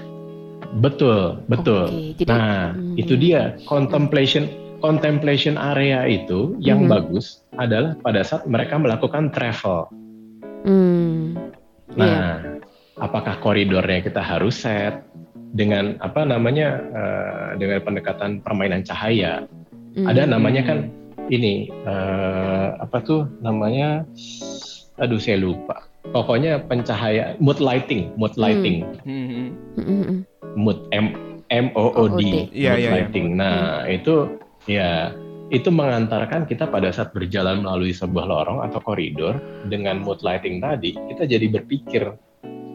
Betul betul. Okay, jadi, nah hmm. itu dia contemplation contemplation area itu yang mm-hmm. bagus adalah pada saat mereka melakukan travel. Mm. Nah, yeah. apakah koridornya kita harus set dengan apa namanya uh, dengan pendekatan permainan cahaya? Mm. Ada namanya kan ini uh, apa tuh namanya? Aduh saya lupa. Pokoknya pencahaya mood lighting, mood lighting. Mm. Mm-hmm. Mood M M O O D, iya, mood yeah, lighting. Yeah. Nah, itu Ya, itu mengantarkan kita pada saat berjalan melalui sebuah lorong atau koridor dengan mood lighting tadi, kita jadi berpikir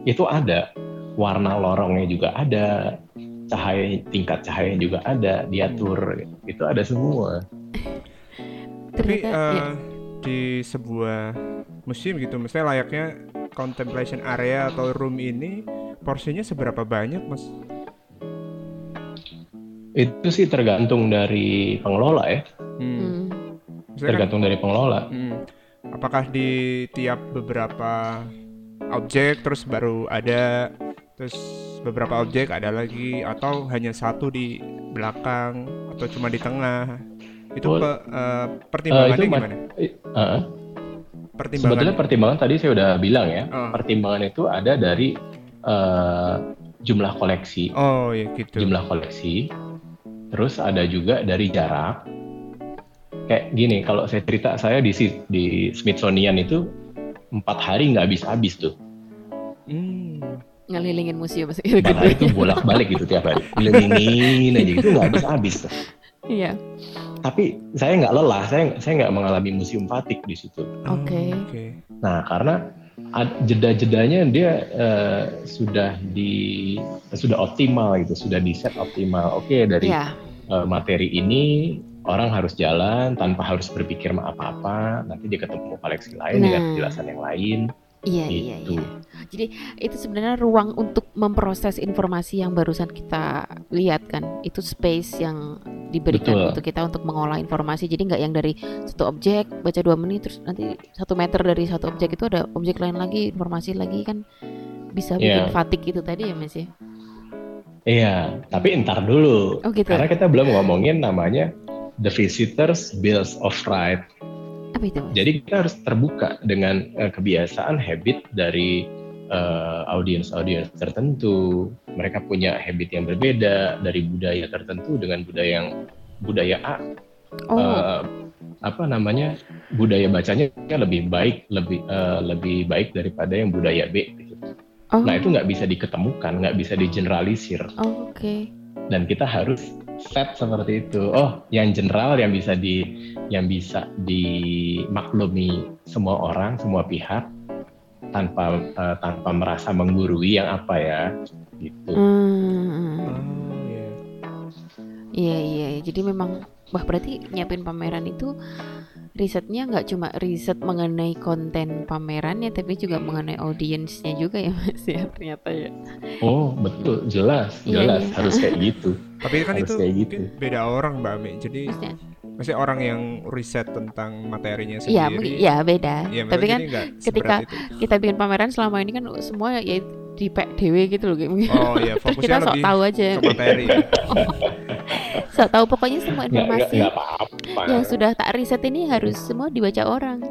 itu ada. Warna lorongnya juga ada, cahaya tingkat cahaya juga ada, diatur itu ada semua. Tapi uh, di sebuah museum gitu, misalnya layaknya contemplation area atau room ini porsinya seberapa banyak, Mas? Itu sih tergantung dari pengelola ya. Hmm. hmm. Tergantung dari pengelola. Hmm. Apakah di tiap beberapa objek terus baru ada terus beberapa objek ada lagi atau hanya satu di belakang atau cuma di tengah itu Oh, pe- eh, pertimbangannya Eh, itu ma- gimana? Uh, Pertimbangan sebetulnya pertimbangan tadi saya udah bilang ya. Oh. Pertimbangan itu ada dari eh, jumlah koleksi, oh ya gitu. jumlah koleksi. Terus ada juga dari jarak. Kayak gini, kalau saya cerita saya di di Smithsonian itu empat hari nggak habis-habis tuh. Hmm. ngelilingin museum Empat hari itu [laughs] bolak-balik gitu tiap hari. Kelilingin aja gitu nggak habis-habis tuh. Iya. Tapi saya nggak lelah, saya saya nggak mengalami museum fatik di situ. Oke. Oke. Nah, karena jeda-jedanya dia eh, sudah di sudah optimal gitu, sudah di set optimal. Oke, dari Iya. eh, materi ini orang harus jalan tanpa harus berpikir apa-apa. Nanti dia ketemu koleksi lain dengan Nah. penjelasan yang lain. Iya, iya, Gitu. iya. Jadi itu sebenarnya ruang untuk memproses informasi yang barusan kita lihat kan. Itu space yang diberikan Betul. untuk kita untuk mengolah informasi. Jadi nggak yang dari satu objek baca dua menit terus nanti satu meter dari satu objek itu ada objek lain lagi, informasi lagi kan bisa bikin Iya. fatik itu tadi ya Mas ya. Iya, tapi entar dulu. Oh gitu. Karena kita belum ngomongin namanya the visitors bills of right. Apa itu? Jadi kita harus terbuka dengan eh, kebiasaan habit dari eh, audiens-audiens tertentu. Mereka punya habit yang berbeda dari budaya tertentu dengan budaya yang budaya A Oh, eh, apa namanya budaya bacanya lebih baik lebih eh, lebih baik daripada yang budaya B. gitu. oh, Nah itu nggak bisa diketemukan, nggak bisa digeneralisir oh, oke. dan kita harus set seperti itu. Oh, yang general yang bisa di yang bisa dimaklumi semua orang, semua pihak tanpa eh, tanpa merasa menggurui yang apa ya gitu. Hmm. Oh ya. Iya iya, iya. jadi memang wah berarti nyiapin pameran itu risetnya nggak cuma riset mengenai konten pamerannya, tapi juga mengenai audiensnya juga ya [laughs] mas ya ternyata ya. Oh, betul, jelas, Iya, jelas iya. harus kayak gitu. Tapi kan Harus itu kayak gitu. beda orang Mbak Ami. Jadi Maksudnya, maksudnya orang yang riset tentang materinya sendiri. Iya mungkin ya beda. Iya, tapi kan ketika- itu. kita bikin pameran selama ini kan semua ya di pek dewe gitu loh kayak mungkin. Oh iya, [laughs] Terus kita fokusnya sok lebih tahu aja, materi. ya. [laughs] sok tahu pokoknya semua Nggak, nggak, informasi nggak apa-apa. yang sudah tak riset ini harus semua dibaca orang. [laughs]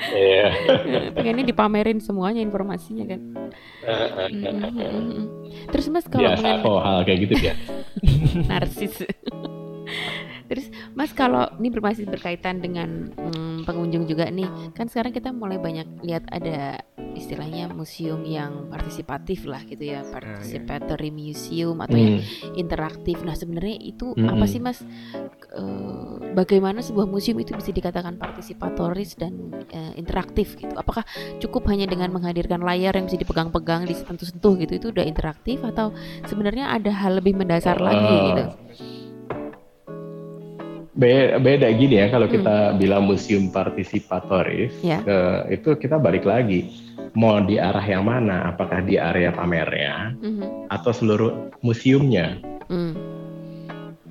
Iya. Pengennya dipamerin semuanya informasinya kan. Terus mas kalau Biasa mengenai- hal kayak gitu ya. narsis. Terus Mas kalau ini masih berkaitan dengan mm, pengunjung juga nih, kan sekarang kita mulai banyak lihat ada istilahnya museum yang partisipatif lah gitu ya, participatory museum atau yang Hmm. interaktif. Nah sebenarnya itu Mm-mm. apa sih Mas? Eh, bagaimana sebuah museum itu bisa dikatakan partisipatoris dan eh, interaktif gitu? Apakah cukup hanya dengan menghadirkan layar yang bisa dipegang-pegang, disentuh-sentuh gitu itu udah interaktif atau sebenarnya ada hal lebih mendasar lagi Ah. gitu? Be- beda gini ya kalau Hmm. kita bilang museum partisipatoris Ya. eh, itu kita balik lagi mau di arah yang mana apakah di area pamernya Mhm. atau seluruh museumnya Hmm.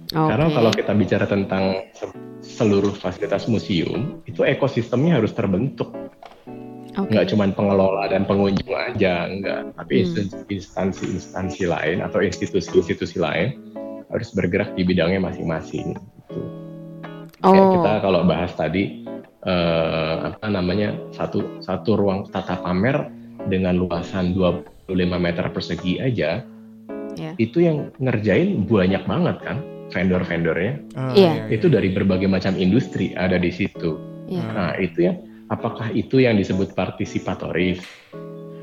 karena Oke. kalau kita bicara tentang se- seluruh fasilitas museum itu ekosistemnya harus terbentuk Oke. nggak cuma pengelola dan pengunjung aja enggak tapi Hmm. instansi-instansi lain atau institusi-institusi lain harus bergerak di bidangnya masing-masing gitu. Oh. Kayak kita kalau bahas tadi eh, apa namanya satu satu ruang tata pamer dengan luasan 25 meter persegi aja Ya. itu yang ngerjain banyak banget kan vendor-vendornya Ah, Iya. itu dari berbagai macam industri ada di situ Ya. nah itu ya apakah itu yang disebut partisipatoris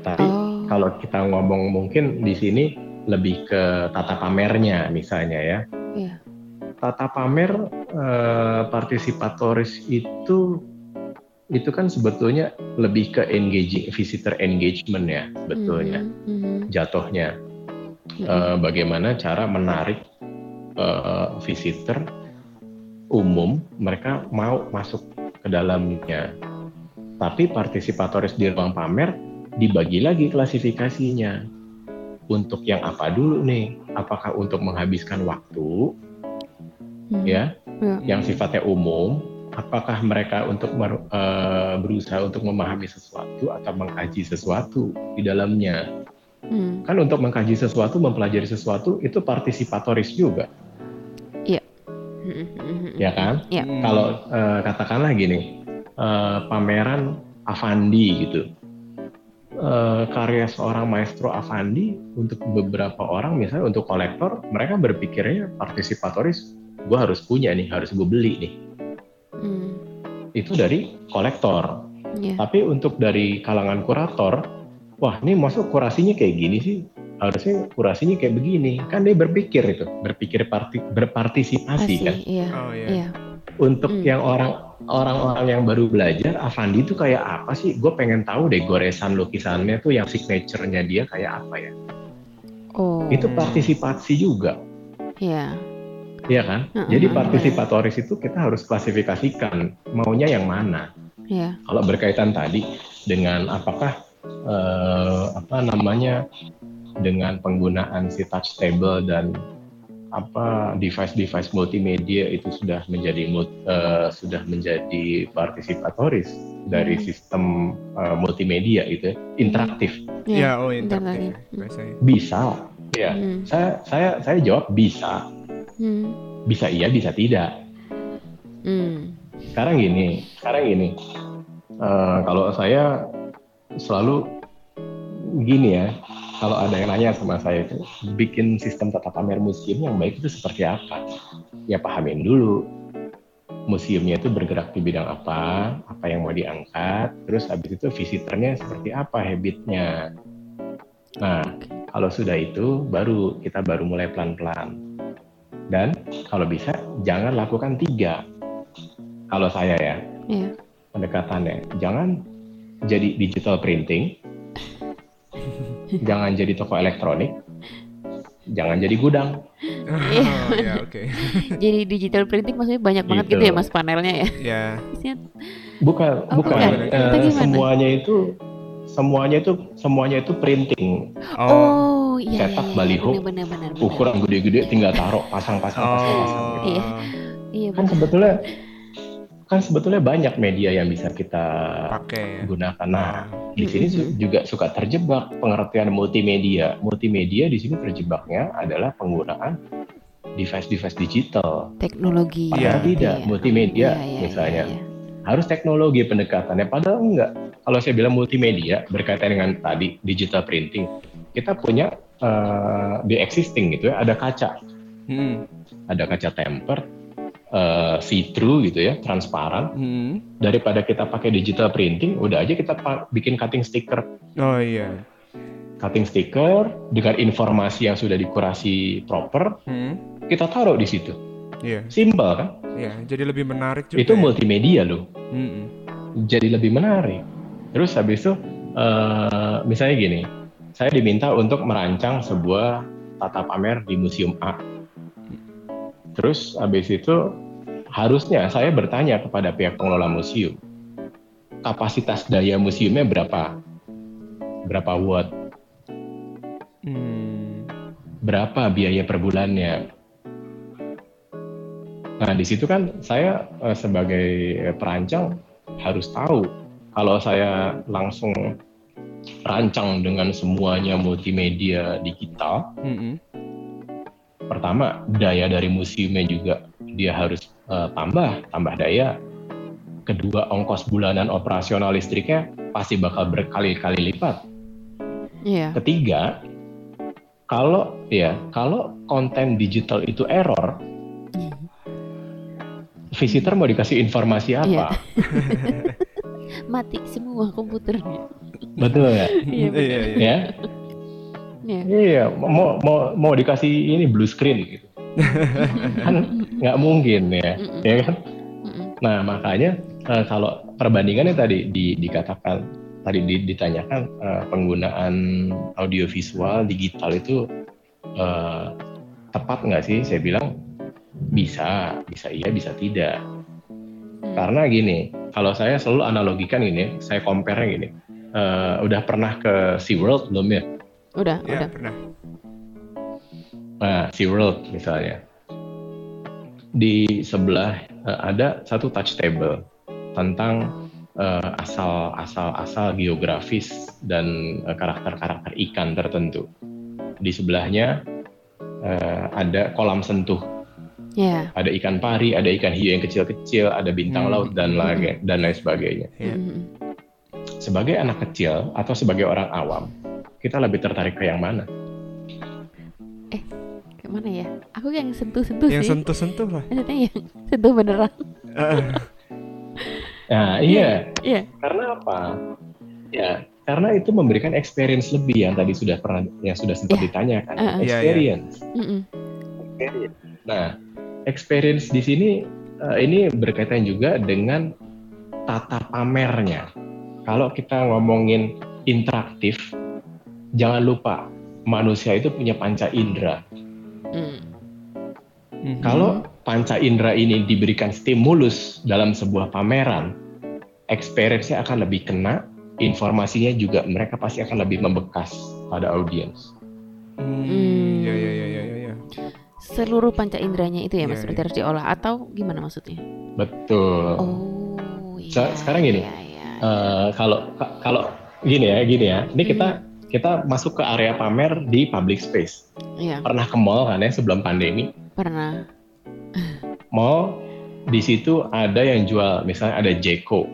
tapi Oh. kalau kita ngomong mungkin di sini lebih ke tata pamernya misalnya ya Iya. Tata pamer eh, partisipatoris itu itu kan sebetulnya lebih ke engaging visitor engagement ya sebetulnya Mhm, mhm, jatuhnya. Mhm. Eh, bagaimana cara menarik eh, visitor umum mereka mau masuk ke dalamnya. Tapi partisipatoris di ruang pamer dibagi lagi klasifikasinya. Untuk yang apa dulu nih? Apakah untuk menghabiskan waktu Mhm. ya Ya. yang sifatnya umum, apakah mereka untuk mer- eh, berusaha untuk memahami sesuatu atau mengkaji sesuatu di dalamnya? Hmm. Kan untuk mengkaji sesuatu, mempelajari sesuatu itu partisipatoris juga. Iya. Ya kan? Iya. Kalau uh, katakanlah gini, uh, pameran Avandi gitu. Uh, karya seorang maestro Avandi untuk beberapa orang misalnya untuk kolektor mereka berpikirnya partisipatoris gue harus punya nih harus gue beli nih hmm. itu dari kolektor yeah. tapi untuk dari kalangan kurator wah ini masuk kurasinya kayak gini sih harusnya kurasinya kayak begini kan dia berpikir itu berpikir parti, berpartisipasi Asli, kan iya. Oh, iya. iya. untuk hmm. yang orang orang-orang yang baru belajar Avandi itu kayak apa sih gue pengen tahu deh goresan lukisannya tuh yang signaturenya dia kayak apa ya oh. itu partisipasi juga Iya. Iya kan? Uh -uh, Jadi partisipatoris itu kita harus klasifikasikan maunya yang mana. Yeah. Kalau berkaitan tadi dengan apakah uh, apa namanya dengan penggunaan si touch table dan apa device-device multimedia itu sudah menjadi uh, sudah menjadi partisipatoris dari hmm. sistem uh, multimedia itu interaktif. Ya, yeah. oh interaktif. Bisa. Ya, hmm. saya saya saya jawab bisa. Hmm. Bisa iya, bisa tidak. Hmm. Sekarang gini sekarang gini. Uh, kalau saya selalu gini ya kalau ada yang nanya sama saya itu bikin sistem tata pamer museum yang baik itu seperti apa? Ya pahamin dulu. Museumnya itu bergerak di bidang apa apa yang mau diangkat terus habis itu visitornya seperti apa habitnya. Nah kalau sudah itu baru kita baru mulai pelan-pelan dan kalau bisa jangan lakukan tiga. Kalau saya ya yeah. pendekatannya jangan jadi digital printing. Jangan jadi toko elektronik. Jangan jadi gudang. [laughs] Oh, ya, okay. [laughs] jadi digital printing maksudnya banyak gitu. banget gitu ya mas panelnya ya? Yeah. bukan oh, bukan, bukan. Uh, semuanya itu semuanya itu semuanya itu printing. Oh, oh iya, cetak iya, iya, baliho bener, bener, bener, ukuran gede-gede tinggal taruh pasang-pasang oh. pasang-pasang gitu. iya. iya kan sebetulnya kan sebetulnya banyak media yang bisa kita pakai gunakan. Nah, di sini juga suka terjebak pengertian multimedia. Multimedia di sini terjebaknya adalah penggunaan device-device digital. Teknologi. Padahal ya. tidak, iya. multimedia ya, ya, misalnya. Ya, ya. Harus teknologi pendekatannya, padahal enggak. Kalau saya bilang multimedia berkaitan dengan tadi digital printing, kita punya uh, di existing gitu ya, ada kaca. Hmm. Ada kaca tempered, uh, see through gitu ya, transparan. Hmm. Daripada kita pakai digital printing, udah aja kita bikin cutting sticker. Oh iya. Cutting sticker dengan informasi yang sudah dikurasi proper, hmm. kita taruh di situ. Iya. Yeah. Simple kan? Iya, yeah, jadi lebih menarik juga. Itu ya. multimedia loh. Hmm. Jadi lebih menarik. Terus habis itu, uh, misalnya gini, saya diminta untuk merancang sebuah tata pamer di museum A Terus habis itu harusnya saya bertanya kepada pihak pengelola museum, kapasitas daya museumnya berapa? Berapa watt? Hmm. Berapa biaya per bulannya? Nah, di situ kan saya eh, sebagai perancang harus tahu kalau saya langsung rancang dengan semuanya multimedia digital, mm -hmm pertama daya dari museumnya juga dia harus uh, tambah tambah daya. Kedua ongkos bulanan operasional listriknya pasti bakal berkali-kali lipat. Yeah. ketiga kalau ya kalau konten digital itu error visitor mau dikasih informasi apa? Yeah. [laughs] mati semua komputernya betul ya [laughs] iya, iya, iya. ya Yeah. Iya, mau mau mau dikasih ini blue screen gitu. [laughs] kan nggak mungkin ya, mm -mm. ya kan? Mm -mm. Nah makanya uh, kalau perbandingannya tadi di, dikatakan tadi ditanyakan uh, penggunaan audiovisual digital itu uh, tepat nggak sih? Saya bilang bisa, bisa iya, bisa tidak. Karena gini, kalau saya selalu analogikan ini, saya compare gini. Uh, udah pernah ke SeaWorld belum ya? Udah, ya, udah. Pernah. Nah, SeaWorld misalnya. Di sebelah uh, ada satu touch table tentang uh, asal asal asal geografis dan uh, karakter-karakter ikan tertentu. Di sebelahnya uh, ada kolam sentuh. Yeah. Ada ikan pari, ada ikan hiu yang kecil-kecil, ada bintang hmm. laut dan lain dan lain sebagainya. Yeah. Sebagai anak kecil atau sebagai orang awam, kita lebih tertarik ke yang mana? Eh, ke mana ya? Aku yang sentuh-sentuh sih. Yang sentuh-sentuh lah. Maksudnya yang sentuh beneran. Nah, iya. Iya. Karena apa? Ya, karena itu memberikan experience lebih yang tadi sudah pernah yang sudah sempat yeah. ditanyakan. Uh -uh. Experience. Yeah, yeah. experience. Nah, experience di sini uh, ini berkaitan juga dengan tata pamernya. Kalau kita ngomongin interaktif, jangan lupa manusia itu punya panca indera. Mm. Mm-hmm. Kalau panca indera ini diberikan stimulus dalam sebuah pameran, experience-nya akan lebih kena, informasinya juga mereka pasti akan lebih membekas pada audiens. Hmm, ya, ya, ya, ya, ya. Seluruh panca inderanya itu ya, mas, ya, ya. harus diolah atau gimana maksudnya? Betul. Oh, ya, sekarang gini, ya, ya. Uh, kalau kalau gini ya, gini ya, ini kita hmm. kita masuk ke area pamer di public space. Ya. Pernah ke mall kan ya sebelum pandemi? Pernah. Mall di situ ada yang jual, misalnya ada Jeko,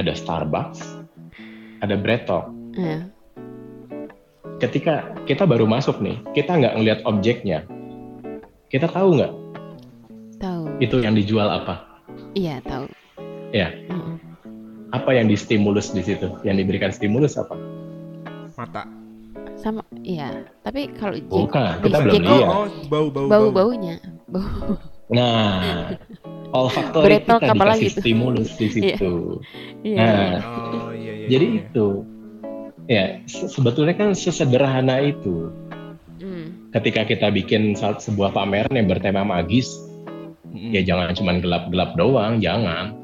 ada Starbucks, ada Bread Talk. Yeah. Ketika kita baru masuk nih, kita nggak ngelihat objeknya, kita tahu nggak? Tahu. Itu yang dijual apa? Iya tahu. Ya. Mm. Apa yang distimulus di situ? Yang diberikan stimulus apa? Mata. Sama, iya. Tapi kalau Bukan, kita belum lihat. Oh, bau, bau, bau, baunya. Bau. Nah, olfaktori kita dikasih gitu. stimulus di iya. situ. Yeah. Nah, oh, iya, iya, jadi iya. itu ya sebetulnya kan sesederhana itu. Ketika kita bikin sebuah pameran yang bertema magis, mm. ya jangan cuma gelap-gelap doang, jangan.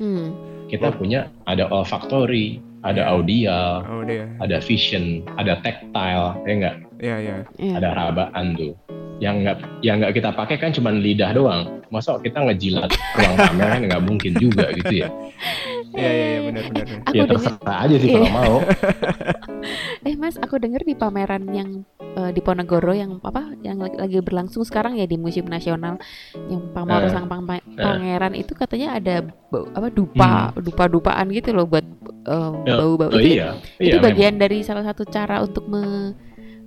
Mm. Kita oh. punya ada olfaktori, ada yeah. audial, Audio. ada vision, ada tactile, ya enggak? Iya, yeah, iya. Yeah. Ada rabaan tuh yang nggak yang nggak kita pakai kan cuma lidah doang masa kita ngejilat ruang pameran nggak mungkin juga gitu ya [laughs] Iya iya ya, benar benar. Ya terserah aja sih kalau iya. mau. [laughs] eh Mas, aku dengar di pameran yang uh, di Ponegoro yang apa yang lagi, lagi berlangsung sekarang ya di Museum Nasional yang Pamoro uh, Sang Pang Pangeran uh, itu katanya ada apa dupa hmm. dupa dupaan gitu loh buat uh, bau-bau oh, itu. Iya, itu iya, bagian memang. dari salah satu cara untuk me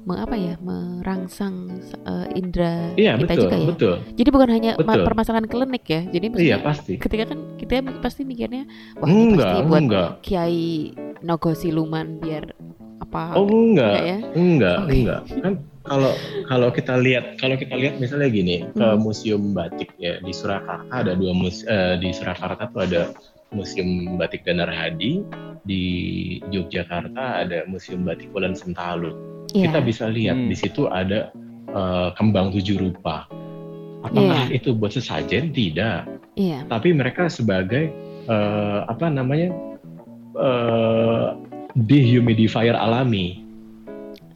me, apa ya merangsang uh, indera iya, kita betul, juga ya. Betul. Jadi bukan hanya betul. permasalahan klinik ya. Jadi iya, pasti. ketika kan kita pasti mikirnya wah ini enggak, pasti buat enggak. kiai nogo siluman biar apa Oh enggak. Enggak ya? Enggak, okay. enggak. Kan kalau kalau kita lihat kalau kita lihat misalnya gini hmm. ke museum batik ya di Surakarta ada dua mus uh, di Surakarta tuh ada Museum Batik Danar Hadi di Yogyakarta ada Museum Batik Wulan Sentalu yeah. kita bisa lihat hmm. di situ ada uh, kembang tujuh rupa. Apakah yeah. itu buat sesajen? Tidak. Yeah. Tapi mereka sebagai uh, apa namanya uh, dehumidifier alami.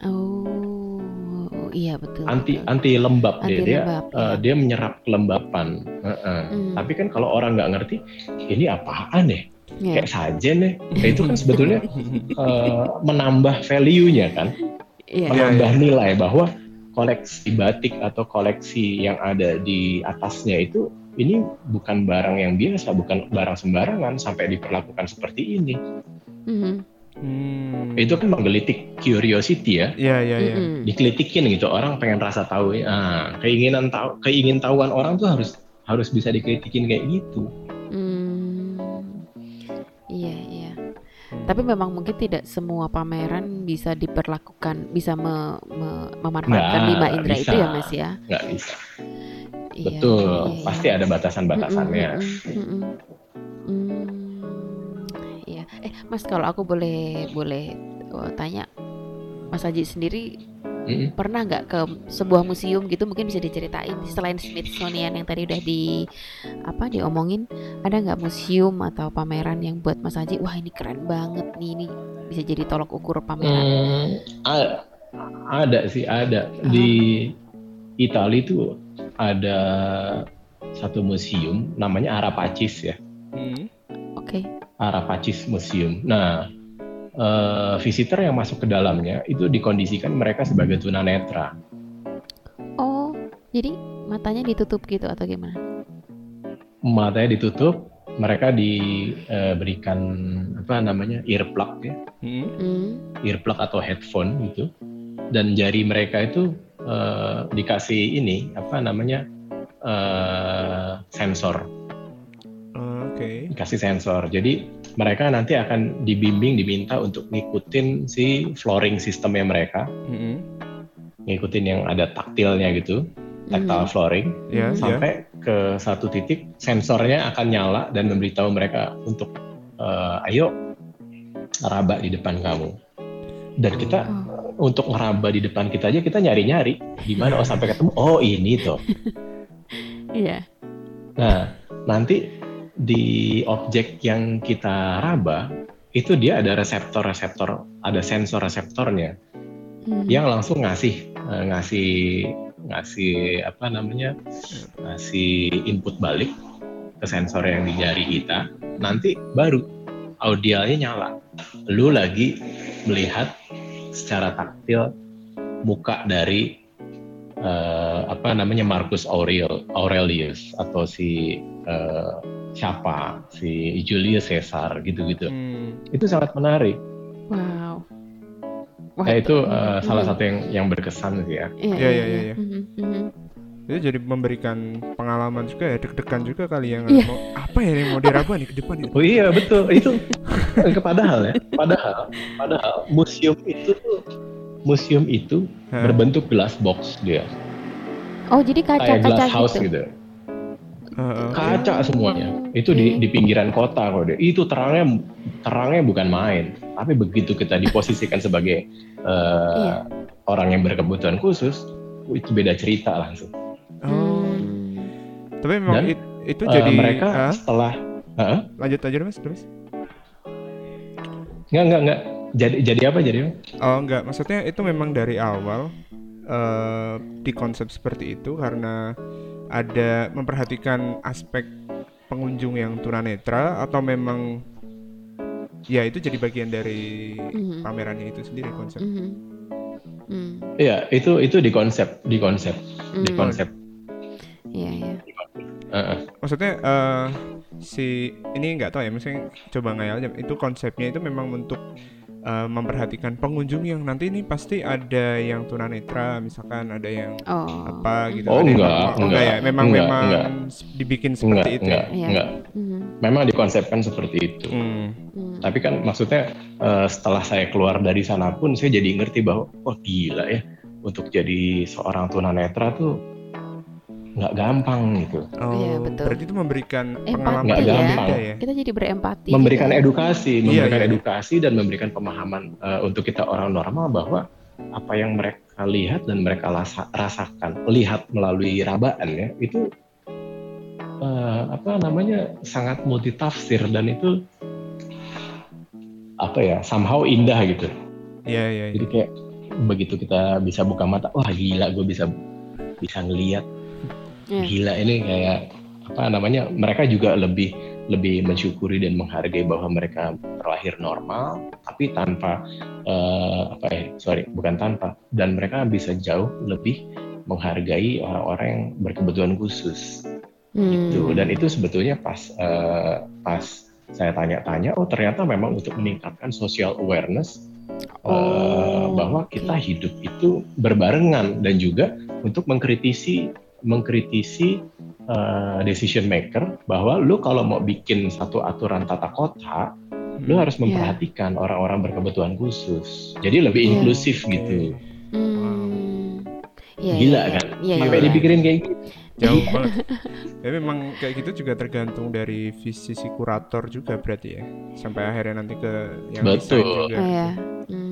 Oh, iya betul. Anti betul. anti lembab anti dia lembab, dia ya. uh, dia menyerap kelembapan. Uh -uh. Hmm. Tapi kan kalau orang nggak ngerti ini apaan ya? Yeah. Kayak sajen ya. Nah, itu kan sebetulnya uh, [laughs] menambah value-nya kan yeah. menambah yeah, nilai bahwa koleksi batik atau koleksi yang ada di atasnya itu ini bukan barang yang biasa, bukan barang sembarangan sampai diperlakukan seperti ini. Mm-hmm. Hmm. Itu kan menggelitik curiosity ya. Iya iya iya. Dikelitikin gitu orang pengen rasa tahu. Nah, keinginan tahu keingin tahuan orang tuh harus harus bisa dikelitikin kayak gitu. Tapi memang mungkin tidak semua pameran bisa diperlakukan, bisa me, me, memanfaatkan lima indera itu ya Mas ya? Nggak bisa. Iya, Betul, iya, iya. pasti ada batasan-batasannya. Iya, eh Mas kalau aku boleh boleh oh, tanya, Mas Haji sendiri hmm. pernah nggak ke sebuah museum gitu mungkin bisa diceritain selain Smithsonian yang tadi udah di apa diomongin ada nggak museum atau pameran yang buat Mas Haji wah ini keren banget nih ini bisa jadi tolok ukur pameran hmm, ada, ada sih ada oh. di Italia itu ada satu museum namanya Arapacis ya hmm. Oke. Arapacis Museum. Nah, eh, visitor yang masuk ke dalamnya itu dikondisikan mereka sebagai tunanetra. Oh, jadi matanya ditutup gitu atau gimana? Matanya ditutup, mereka diberikan apa namanya earplug ya, Hmm. Hmm. earplug atau headphone gitu, dan jari mereka itu eh, dikasih ini apa namanya eh, sensor, Oke. dikasih sensor. Jadi mereka nanti akan dibimbing, diminta untuk ngikutin si flooring sistemnya mereka, Hmm. ngikutin yang ada taktilnya gitu, tactile Mhm. flooring. Ya, ya. sampai ke satu titik sensornya akan nyala dan memberitahu mereka untuk eh, ayo raba di depan kamu dan kita Oh. untuk ngeraba di depan kita aja kita nyari-nyari gimana oh sampai ketemu oh ini tuh [laughs] Iya. nah nanti di objek yang kita raba itu dia ada reseptor-reseptor ada sensor reseptornya Hmm. yang langsung ngasih eh, ngasih ngasih apa namanya ngasih input balik ke sensor yang di jari kita nanti baru audialnya nyala lu lagi melihat secara taktil muka dari eh, apa namanya Marcus Aurel Aurelius atau si eh, siapa si Julius Caesar gitu-gitu Hmm. itu sangat menarik Wow. Wah, Nah, itu eh, Mhm. salah satu yang yang berkesan sih ya Iya, Iya, iya, iya. Mhm, mhm. Itu jadi memberikan pengalaman juga ya, deg-degan juga kali yang Iya. mau apa ya yang mau diraba nih ke depan itu. Oh iya betul itu [laughs] padahal ya padahal padahal museum itu tuh museum itu Hah? berbentuk glass box dia Oh, jadi kaca-kaca glass house gitu. gitu Kaca semuanya itu di, di pinggiran kota kok deh itu terangnya terangnya bukan main tapi begitu kita diposisikan sebagai eh, Iya. orang yang berkebutuhan khusus itu beda cerita langsung Oh, Hmm. tapi memang Dan, it- itu Eh, jadi mereka ah, setelah Hah? lanjut aja mas terus. nggak nggak nggak jadi jadi apa jadi? Oh enggak, maksudnya itu memang dari awal eh di konsep seperti itu karena ada memperhatikan aspek pengunjung yang tunanetra atau memang ya itu jadi bagian dari Mhm. pamerannya itu sendiri konsep. Mhm. Hmm. Iya itu itu di konsep di konsep di Hmm. konsep Iya, iya. Heeh. Maksudnya eh si ini nggak tahu ya, maksudnya coba ngayal aja. Itu konsepnya itu memang untuk eh, memperhatikan pengunjung yang nanti ini pasti ada yang tunanetra, misalkan ada yang Oh. apa gitu. Oh, ada yang enggak, apa- oh, enggak, ya, memang enggak, memang enggak. dibikin enggak seperti itu. enggak ya? Enggak Mhm. memang dikonsepkan seperti itu. Hmm. tapi kan maksudnya eh, setelah saya keluar dari sana pun saya jadi ngerti bahwa wah gila ya untuk jadi seorang tunanetra tuh nggak gampang gitu Oh, Iya, betul. berarti itu memberikan Empati pengalaman Nggak yang gampang. beda ya. Kita jadi berempati. memberikan juga. edukasi Iya, memberikan iya. edukasi dan memberikan pemahaman eh, untuk kita orang normal bahwa apa yang mereka lihat dan mereka lasa- rasakan lihat melalui rabaan ya itu eh, apa namanya sangat multitafsir dan itu apa ya somehow indah gitu Iya, iya, iya. jadi kayak begitu kita bisa buka mata wah gila gue bisa bisa ngelihat Iya. gila ini kayak apa namanya mereka juga lebih lebih mensyukuri dan menghargai bahwa mereka terlahir normal tapi tanpa eh, apa ya sorry bukan tanpa dan mereka bisa jauh lebih menghargai orang-orang yang berkebutuhan khusus Hmm. gitu dan itu sebetulnya pas eh, pas saya tanya-tanya oh ternyata memang untuk meningkatkan social awareness eh, Oh, bahwa kita hidup itu berbarengan dan juga untuk mengkritisi mengkritisi eh, decision maker bahwa lu kalau mau bikin satu aturan tata kota lu Hmm. harus memperhatikan orang-orang berkebutuhan khusus jadi lebih Iya. inklusif gitu Hmm. Iya, gila iya, kan Iya, iya, sampai iya. dipikirin kayak gitu jauh banget. [laughs] Ya memang kayak gitu juga tergantung dari visi si kurator juga berarti ya. Sampai akhirnya nanti ke yang Betul. juga. Oh, ya. Hmm.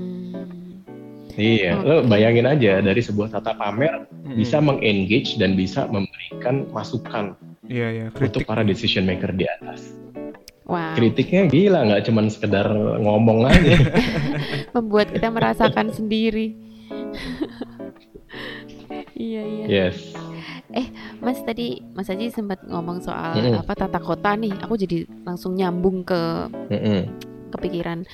Iya lo bayangin aja dari sebuah tata pamer Mm-mm. bisa mengengage dan bisa memberikan masukan Iya, iya, untuk kritik. para decision maker di atas. Wow. Kritiknya gila, nggak cuman sekedar ngomong aja. [laughs] Membuat kita merasakan sendiri. iya, iya. yes. Eh, Mas tadi Mas Aji sempat ngomong soal Mm-mm. apa tata kota nih. Aku jadi langsung nyambung ke Mm-mm. kepikiran.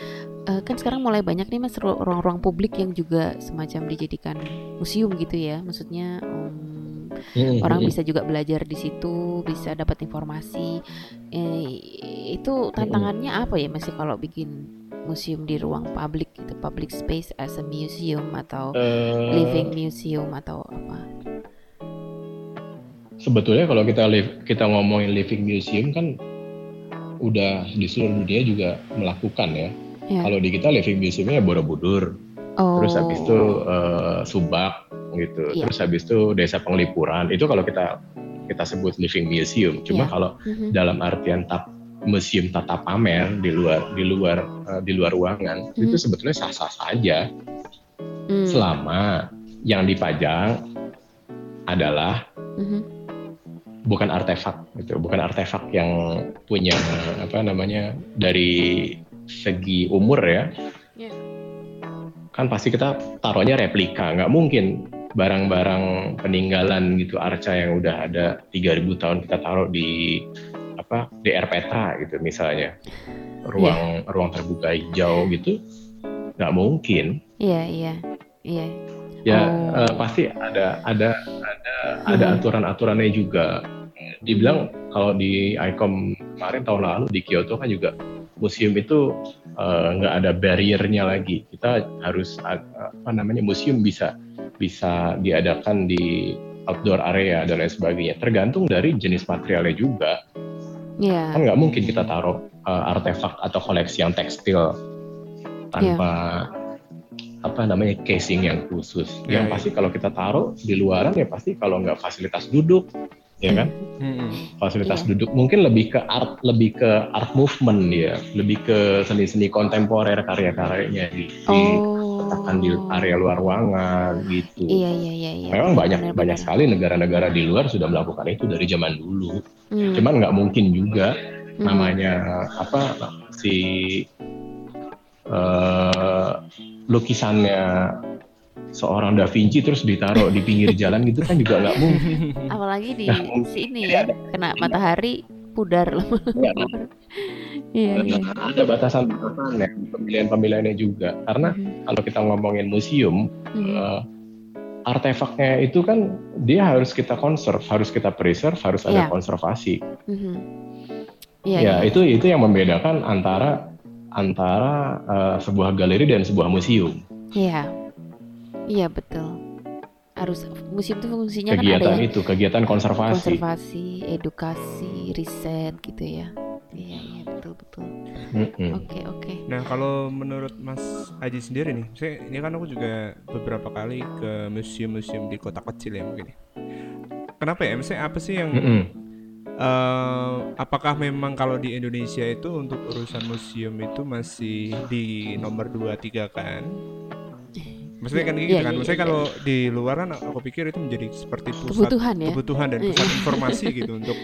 Eh, kan sekarang mulai banyak nih Mas ru- ruang-ruang publik yang juga semacam dijadikan museum gitu ya. Maksudnya Mm-mm. orang Mm-mm. bisa juga belajar di situ, bisa dapat informasi. Eh, itu tantangannya apa ya Mas kalau bikin museum di ruang publik gitu, public space as a museum atau Eh, living museum atau apa? sebetulnya kalau kita live, kita ngomongin living museum kan udah di seluruh dunia juga melakukan ya. Ya. Kalau di kita living museumnya Borobudur, Oh. terus habis itu eh, Subak gitu, Iya. terus habis itu Desa Penglipuran. Itu kalau kita kita sebut living museum. Cuma Iya. kalau Mhm. dalam artian tap, museum tata pamer di luar di luar eh, di luar ruangan Mhm. itu sebetulnya sah-sah saja Hmm. selama yang dipajang adalah Mhm. bukan artefak gitu, bukan artefak yang punya apa namanya dari segi umur ya. Iya. Kan pasti kita taruhnya replika, nggak mungkin barang-barang peninggalan gitu arca yang udah ada 3000 tahun kita taruh di apa DR Petra gitu misalnya ruang ruang terbuka hijau gitu nggak mungkin Iya, iya. Iya. ya Oh. eh, pasti ada ada ada ada Hmm. aturan-aturannya juga dibilang kalau di ICOM kemarin tahun lalu di Kyoto kan juga museum itu eh, nggak ada barriernya lagi kita harus apa namanya museum bisa bisa diadakan di outdoor area dan lain sebagainya tergantung dari jenis materialnya juga Iya. kan nggak mungkin kita taruh eh, artefak atau koleksi yang tekstil tanpa apa namanya casing yang khusus. Ya, yang ya. pasti kalau kita taruh di luaran ya pasti kalau nggak fasilitas duduk, ya kan? Mm-mm. Fasilitas Iya. duduk mungkin lebih ke art, lebih ke art movement ya, lebih ke seni-seni kontemporer karya-karyanya di, diletakkan di Oh. area luar ruangan gitu. Iya, iya, iya, iya. Memang banyak Benar, banyak benar. sekali negara-negara di luar sudah melakukan itu dari zaman dulu. Hmm. Cuman nggak mungkin juga Hmm. namanya apa si eh, lukisannya seorang Da Vinci terus ditaruh di pinggir [laughs] jalan gitu kan juga nggak mungkin. Apalagi di sini ya, kena matahari pudar lama-lama. Iya, iya. Ada batasan-batasannya, pemilihan-pemilihannya juga. Karena Mhm. kalau kita ngomongin museum, Mhm. eh, artefaknya itu kan dia harus kita conserve, harus kita preserve, harus ada Iya. konservasi. Mhm. Iya, ya iya. itu itu yang membedakan antara antara eh, sebuah galeri dan sebuah museum. Iya. Iya, betul. Harus museum itu fungsinya kan ada kegiatan yang itu, kegiatan konservasi. konservasi, edukasi, riset gitu ya. Iya, iya, betul, betul. Oke, oke. Nah kalau menurut Mas Aji sendiri nih, saya ini kan aku juga beberapa kali ke museum-museum di kota kecil ya mungkin. ya. Kenapa ya? Misalnya apa sih yang Mm-mm. eh, apakah memang kalau di Indonesia itu untuk urusan museum itu masih di nomor 2 3 kan? Maksudnya kan gitu iya, kan. iya, Maksudnya iya. kalau di luar kan aku pikir itu menjadi seperti pusat Kebutuhan ya. kebutuhan dan pusat informasi [laughs] gitu untuk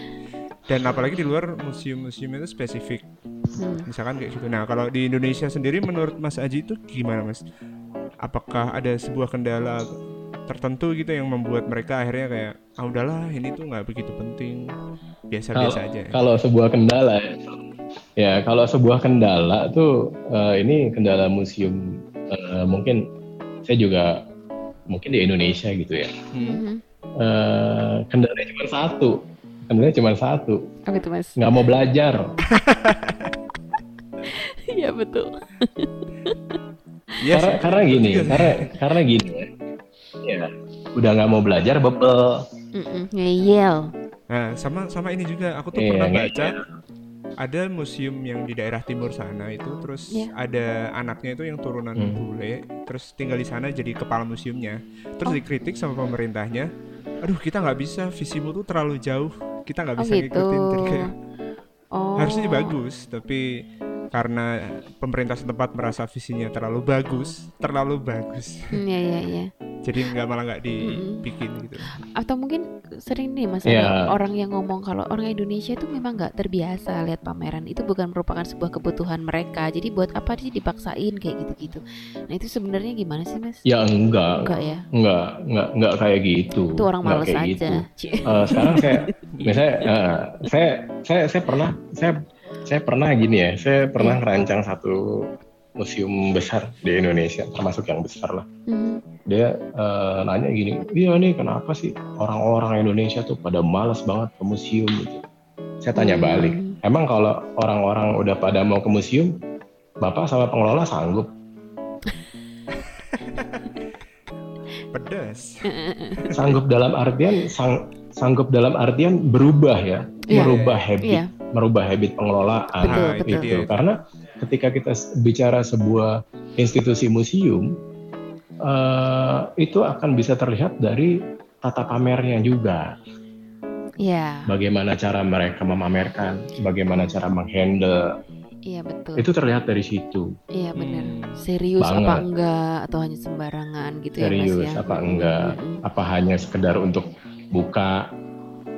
dan apalagi di luar museum-museum itu spesifik Hmm. misalkan kayak gitu. Nah kalau di Indonesia sendiri menurut Mas Aji itu gimana Mas? Apakah ada sebuah kendala tertentu gitu yang membuat mereka akhirnya kayak ah udahlah ini tuh nggak begitu penting biasa-biasa aja. ya?" Kalau sebuah kendala, ya. ya kalau sebuah kendala tuh eh, ini kendala museum eh, mungkin saya juga mungkin di Indonesia gitu ya. Hmm. Eh, kendalanya cuma satu, kendalanya cuma satu, Apa itu mas? nggak mau belajar. [laughs] Iya betul. Iya karena karena gini, karena karena gini ya. Ya, udah nggak mau belajar bebel. Ngeyel. Nah sama sama ini juga aku tuh Iya, pernah nggak baca ada museum yang di daerah timur sana itu terus Iya. ada anaknya itu yang turunan Hmm. bule terus tinggal di sana jadi kepala museumnya terus Oh. dikritik sama pemerintahnya aduh kita nggak bisa visimu tuh terlalu jauh kita nggak Oh bisa gitu. ngikutin Jadi kayak, Oh. harusnya bagus tapi karena pemerintah setempat merasa visinya terlalu bagus terlalu bagus. Hmm, Iya iya iya. jadi nggak malah nggak dibikin gitu. Atau mungkin sering nih mas ada orang yang ngomong kalau orang Indonesia itu memang nggak terbiasa lihat pameran. Itu bukan merupakan sebuah kebutuhan mereka. Jadi buat apa sih dipaksain kayak gitu-gitu? Nah itu sebenarnya gimana sih mas? Ya enggak, enggak ya? Enggak, enggak, enggak kayak gitu. itu orang Enggak males aja. gitu. [laughs] Eh, sekarang saya, misalnya, eh, saya, saya, saya pernah, saya, saya pernah gini ya, saya pernah merancang satu museum besar di Indonesia, termasuk yang besar lah. Mhm. Dia eh, nanya gini, iya nih kenapa sih orang-orang Indonesia tuh pada malas banget ke museum gitu. Saya tanya Hmm. balik, emang kalau orang-orang udah pada mau ke museum, bapak sama pengelola sanggup? [laughs] pedas Sanggup dalam artian sang, sanggup dalam artian berubah ya, Iya. merubah habit, Iya. Merubah habit pengelolaan. Betul, Ah, itu betul. dia. Karena ketika kita bicara sebuah institusi museum, eh, itu akan bisa terlihat dari tata pamernya juga. Iya, Bagaimana cara mereka memamerkan, bagaimana cara menghandle, iya betul. itu terlihat dari situ. Iya benar. Hmm. Serius apa Banget. enggak atau hanya sembarangan gitu ya Serius Mas ya? apa Mm, enggak? mm, mm. Apa hanya sekedar untuk buka,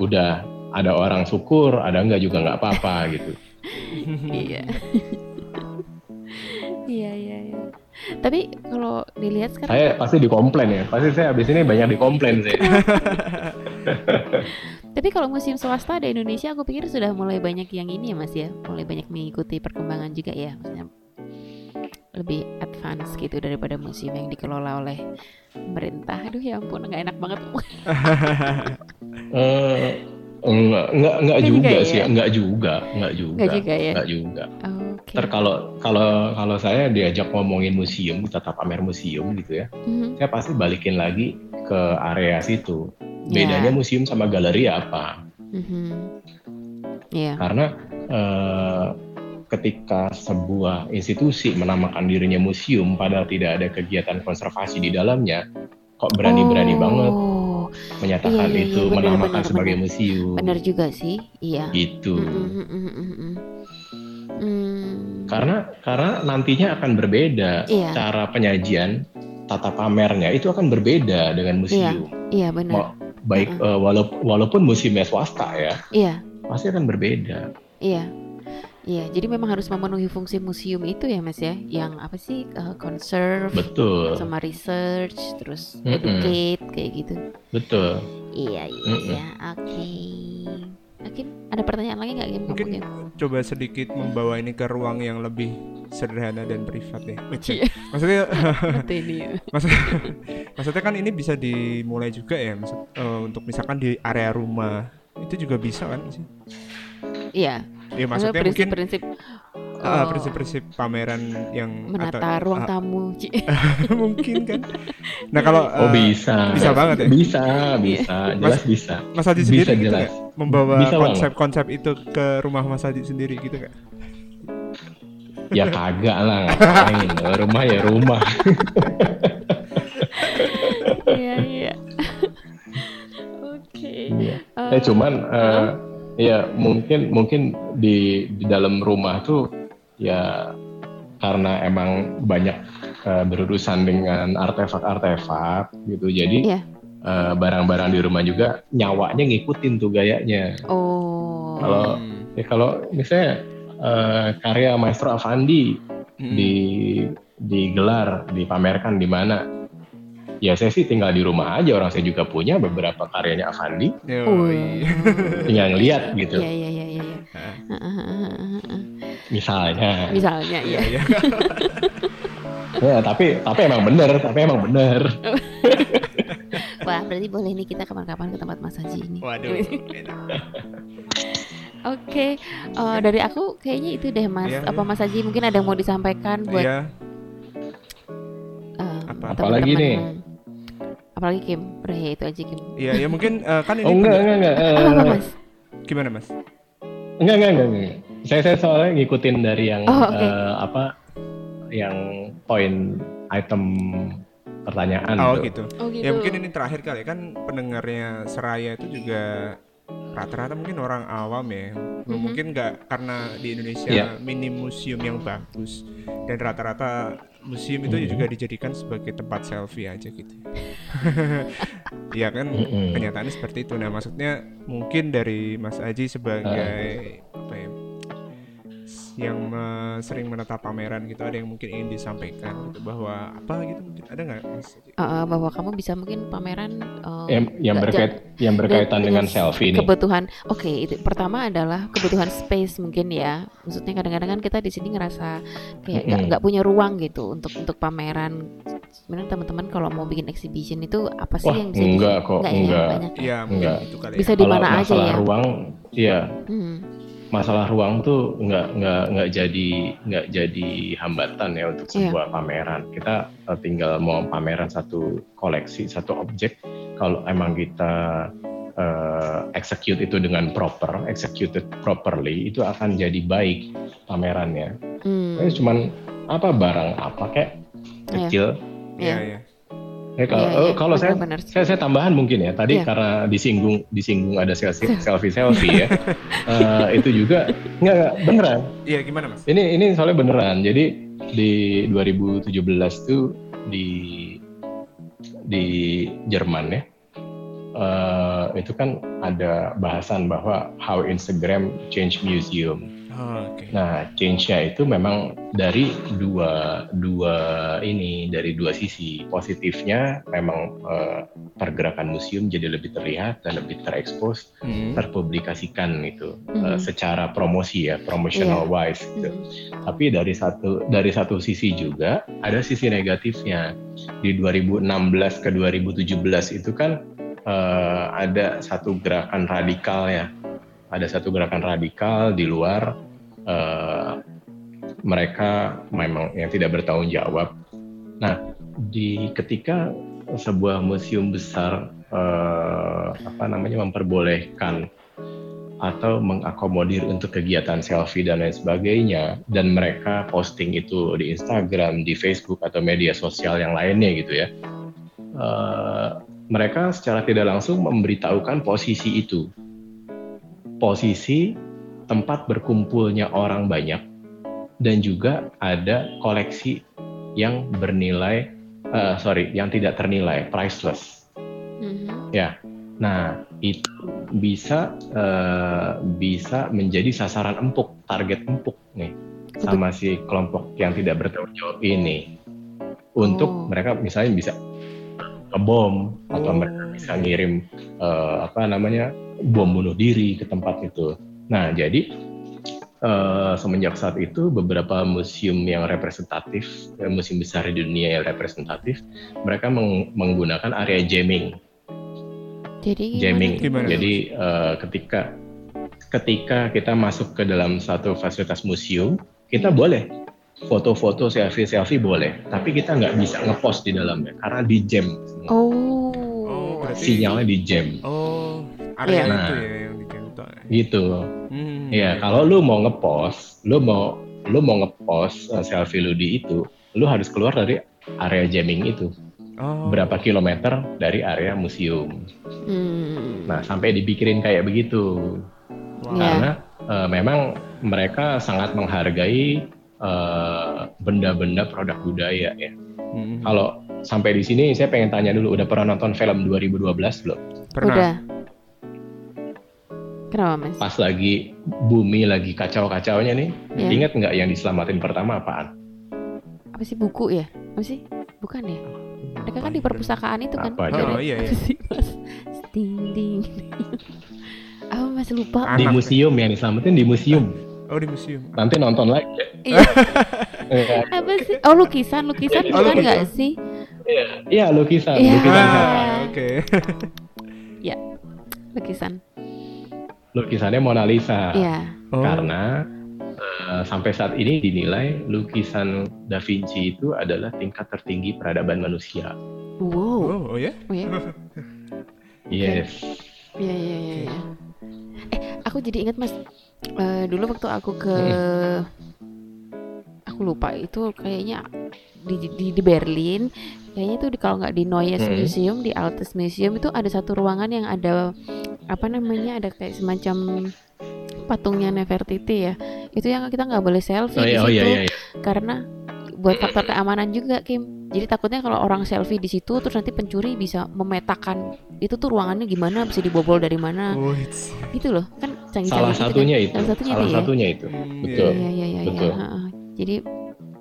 udah ada orang syukur, ada enggak juga nggak apa-apa gitu. [laughs] Iya. [laughs] Iya iya iya. Tapi kalau dilihat sekarang Saya pasti dikomplain ya, pasti saya habis ini banyak dikomplain sih. [laughs] Tapi kalau museum swasta di Indonesia aku pikir sudah mulai banyak yang ini ya Mas ya, mulai banyak mengikuti perkembangan juga ya, maksudnya lebih advance gitu daripada museum yang dikelola oleh pemerintah. Aduh ya ampun, nggak enak banget. Eh, enggak, enggak, enggak Enggak juga juga sih, ya? enggak juga, enggak juga, Nggak juga ya. enggak juga. Oke. Ntar kalau kalau kalau saya diajak ngomongin museum, tata pamer museum gitu ya, Mhm. saya pasti balikin lagi ke area situ. Ya. Bedanya museum sama galeri apa? Mhm. Iya. Karena eh, ketika sebuah institusi menamakan dirinya museum padahal tidak ada kegiatan konservasi di dalamnya, kok berani-berani banget Oh, menyatakan iya, iya, itu iya, benar, menamakan benar, sebagai benar. museum. benar juga sih. Iya. Gitu. Mhm, mhm, mhm. Hmm. Karena karena nantinya akan berbeda Iya. cara penyajian tata pamernya itu akan berbeda dengan museum. Iya benar. Mau- Baik eh, walau- walaupun museumnya swasta ya, Iya. pasti akan berbeda. Iya. Iya, jadi memang harus memenuhi fungsi museum itu ya Mas ya, yang apa sih eh, conserve Betul, sama research terus Mm-mm. educate kayak gitu. betul. Iya iya Mm-mm. iya, oke. Mungkin ada pertanyaan lagi nggak Kim? Mungkin coba sedikit membawa ini ke ruang yang lebih sederhana dan privat ya. Iya. [laughs] Maksudnya [laughs] Mati ini. [laughs] maksud, maksudnya kan ini bisa dimulai juga ya maksud, eh, untuk misalkan di area rumah itu juga bisa kan sih? Iya. Ya maksudnya mungkin prinsip-prinsip ah, oh, prinsip-prinsip pameran yang menata atau- ruang ah, tamu. [laughs] Mungkin kan. Nah kalau Oh eh, bisa, bisa banget ya? Bisa, bisa, jelas bisa. Mas Haji Bisa sendiri gitu jelas. nggak? membawa Bisa banget. konsep-konsep itu ke rumah Mas Haji sendiri gitu nggak? Ya kagak lah, ngapain? [laughs] Rumah ya rumah. Iya iya. [laughs] Oke. Iya. Eh, Eh cuman eh, ya mungkin mungkin di di dalam rumah tuh ya karena emang banyak eh, berurusan dengan artefak-artefak gitu. Jadi Iya. eh, barang-barang di rumah juga nyawanya ngikutin tuh gayanya. Oh. Kalau- Hmm. Ya kalau misalnya eh, karya Maestro Avandi Hmm. di digelar, dipamerkan di mana? Ya saya sih tinggal di rumah aja. Orang saya juga punya beberapa karyanya Avandi. Yoi. Tinggal ngeliat gitu. Iya iya iya iya. iya. Hah. Misalnya. Misalnya ya. Iya, iya. [laughs] Ya, tapi tapi emang bener, tapi emang bener. [laughs] Wah, berarti boleh nih kita kapan-kapan ke tempat Mas Haji ini. Waduh. [laughs] Oke, eh, dari aku kayaknya itu deh Mas. Iya, Apa. Mas Haji mungkin ada yang mau disampaikan buat Iya. eh, Apa? Apalagi nih? Apalagi Kim, udah ya itu aja Kim. Iya, ya mungkin eh, kan ini Oh enggak, punya- enggak, enggak. eh, Apa, apa Mas? gimana Mas? enggak, enggak, enggak, enggak. Saya saya soalnya ngikutin dari yang Oh, oke. eh, apa yang poin item pertanyaan Oh tuh. gitu. Oh gitu. Ya mungkin ini terakhir kali kan pendengarnya Seraya itu juga rata-rata mungkin orang awam ya. Mhm. Mungkin nggak karena di Indonesia Iya. minim museum yang bagus dan rata-rata museum itu Hmm. juga dijadikan sebagai tempat selfie aja gitu. [laughs] ya kan Mm-mm. kenyataannya seperti itu. Nah, maksudnya mungkin dari Mas Aji sebagai apa ya? Yang eh, sering menetap pameran gitu ada yang mungkin ingin disampaikan gitu bahwa apa gitu mungkin ada nggak Mas eh, bahwa kamu bisa mungkin pameran eh, yang yang berkait yang berkaitan dengan dengan selfie ini. kebutuhan oke itu pertama adalah kebutuhan space mungkin ya maksudnya kadang-kadang kan kita di sini ngerasa kayak nggak nggak punya ruang gitu untuk untuk pameran sebenarnya teman-teman kalau mau bikin exhibition itu apa sih Wah, yang bisa enggak di, kok, ya, enggak. banyak ya? Iya, mungkin Enggak. itu kali bisa ya. di mana aja ya ruang, iya Hmm. Masalah ruang tuh nggak nggak nggak jadi nggak jadi hambatan ya untuk Iya. sebuah pameran. Kita eh, tinggal mau pameran satu koleksi, satu objek. Kalau emang kita eh, execute itu dengan proper, executed properly, itu akan jadi baik pamerannya. Hmm. Cuman apa barang apa kayak kecil. Iya, Iya. iya. Ya, kalau oh, iya, kalau saya saya saya tambahan mungkin ya. Tadi Iya. karena disinggung disinggung ada selfie selfie selfie ya. [laughs] Eh, itu juga nggak nggak, beneran. Iya, gimana Mas? ini ini soalnya beneran. Jadi di 2017 tuh di di Jerman ya eh, itu kan ada bahasan bahwa how Instagram change museum Oh, oke. Nah, change-nya itu memang dari dua dua ini dari dua sisi. Positifnya memang eh, pergerakan museum jadi lebih terlihat dan lebih terekspos, Hmm. terpublikasikan itu eh, secara promosi ya, promotional wise. Gitu. Hmm. Tapi dari satu dari satu sisi juga ada sisi negatifnya. Di 2016 ke 2017 itu kan eh, ada satu gerakan radikal ya. Ada satu gerakan radikal di luar eh, mereka memang yang tidak bertanggung jawab. Nah, di ketika sebuah museum besar eh, apa namanya memperbolehkan atau mengakomodir untuk kegiatan selfie dan lain sebagainya dan mereka posting itu di Instagram, di Facebook atau media sosial yang lainnya gitu ya. Eh, mereka secara tidak langsung memberitahukan posisi itu. Posisi tempat berkumpulnya orang banyak dan juga ada koleksi yang bernilai eh, sorry, yang tidak ternilai, priceless. Mhm. Nah, itu bisa eh, bisa menjadi sasaran empuk, target empuk nih sama si kelompok yang tidak bertanggung jawab ini. Untuk Oh. mereka misalnya bisa ngebom atau Oh. mereka bisa ngirim eh, apa namanya bom bunuh diri ke tempat itu. Nah, jadi eh, semenjak saat itu beberapa museum yang representatif, eh, museum besar di dunia yang representatif, mereka meng- menggunakan area jamming. Jadi jamming. Gimana? Jadi eh, ketika ketika kita masuk ke dalam satu fasilitas museum, kita boleh. Foto-foto, selfie-selfie boleh, tapi kita nggak bisa ngepost di dalamnya karena di jam, oh, Oh, berarti- sinyalnya di jam, Oh, area Iya. itu Nah. ya yang dicontoh. gitu. Hmm. Ya kalau lu mau ngepost, lu mau lu mau ngepost eh, selfie lu di itu, lu harus keluar dari area jamming itu, Oh. berapa kilometer dari area museum. Hmm. Nah sampai dipikirin kayak begitu. Wow. Iya. karena eh, memang mereka sangat menghargai eh, benda-benda produk budaya ya. Hmm. Kalau sampai di sini saya pengen tanya dulu, udah pernah nonton film 2012 belum? Pernah. udah kenapa mas Pas lagi bumi lagi kacau-kacaunya nih, Iya. ingat nggak yang diselamatin pertama apaan? apa sih buku ya apa sih bukan ya mereka kan di perpustakaan itu kan Apa aja? Oh, iya, iya. Apa sih, mas ding ding apa mas lupa. Di museum yang diselamatin di museum. Oh, di museum. Nanti nonton lagi. ya. Iya. [laughs] Apa sih oh lukisan lukisan Oh, bukan nggak sih Iya lukisan, Iya. lukisan, Ah, oke. lukisan lukisannya Mona Lisa. iya Oh. Karena eh, sampai saat ini dinilai lukisan Da Vinci itu adalah tingkat tertinggi peradaban manusia. wow Oh, oh ya? oh ya [laughs] Yes. Iya iya iya. iya. Eh, aku jadi ingat mas, eh, dulu waktu aku ke, aku lupa itu kayaknya di di, di Berlin, kayaknya itu di kalau nggak di Neues Hmm. Museum, di Altes Museum itu ada satu ruangan yang ada apa namanya ada kayak semacam patungnya Nefertiti ya. Itu yang kita nggak boleh selfie Oh di iya, situ oh iya, iya, iya. karena buat faktor keamanan juga Kim jadi takutnya kalau orang selfie di situ terus nanti pencuri bisa memetakan itu tuh ruangannya gimana bisa dibobol dari mana Oh, it's- gitu loh kan canggih Salah gitu satunya kan. itu. salah satunya Salah itu ya satunya itu. Hmm, Betul. Iya iya iya Betul. iya. ha-ha. Jadi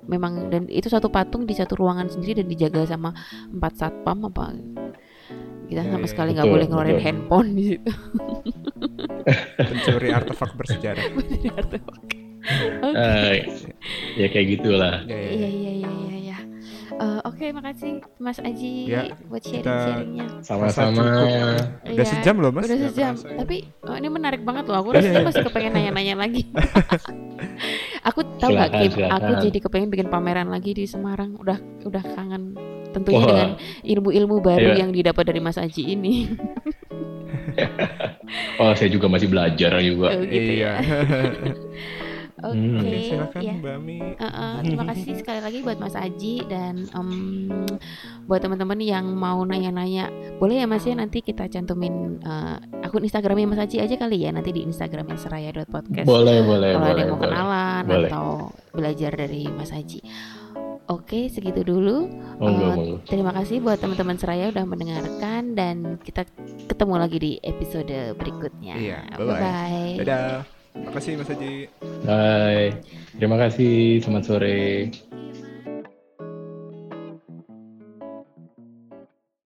memang dan itu satu patung di satu ruangan sendiri dan dijaga sama empat satpam apa kita Iya, sama iya, sekali nggak boleh ngeluarin betul. handphone di situ. [laughs] pencuri artefak bersejarah. Oke. Eh, ya kayak gitulah. Ya, ya, Iya ya. iya iya iya iya. Eh, Oke makasih Mas Aji Ya, buat sharing-sharingnya. Sama-sama. Cukup. Udah Iya, sejam loh mas. Udah sejam. ya. Tapi oh, ini menarik banget loh. Aku rasanya masih kepengen nanya-nanya lagi. [laughs] aku tahu nggak Silakan, Kim? silakan. Aku jadi kepengen bikin pameran lagi di Semarang. Udah udah kangen. Tentunya Wah. dengan ilmu-ilmu baru Iya. yang didapat dari Mas Aji ini. [laughs] Oh, saya juga masih belajar juga. Oh, gitu Iya. ya. [laughs] Oke, Hmm. Oke, silakan ya. Mbak Mi. Uh, uh, terima kasih sekali lagi buat Mas Aji dan em, buat teman-teman yang mau nanya-nanya, boleh ya Mas ya nanti kita cantumin uh, akun Instagramnya Mas Aji aja kali ya nanti di Instagramnya seraya.podcast. Boleh, boleh, Kalau ada yang mau boleh. kenalan Boleh. atau belajar dari Mas Aji. Oke, segitu dulu. Eh, monggo. Terima kasih buat teman-teman seraya udah mendengarkan dan kita ketemu lagi di episode berikutnya. Iya. Bye-bye. Dadah. Makasih Mas Haji. Bye. Terima kasih. Selamat sore.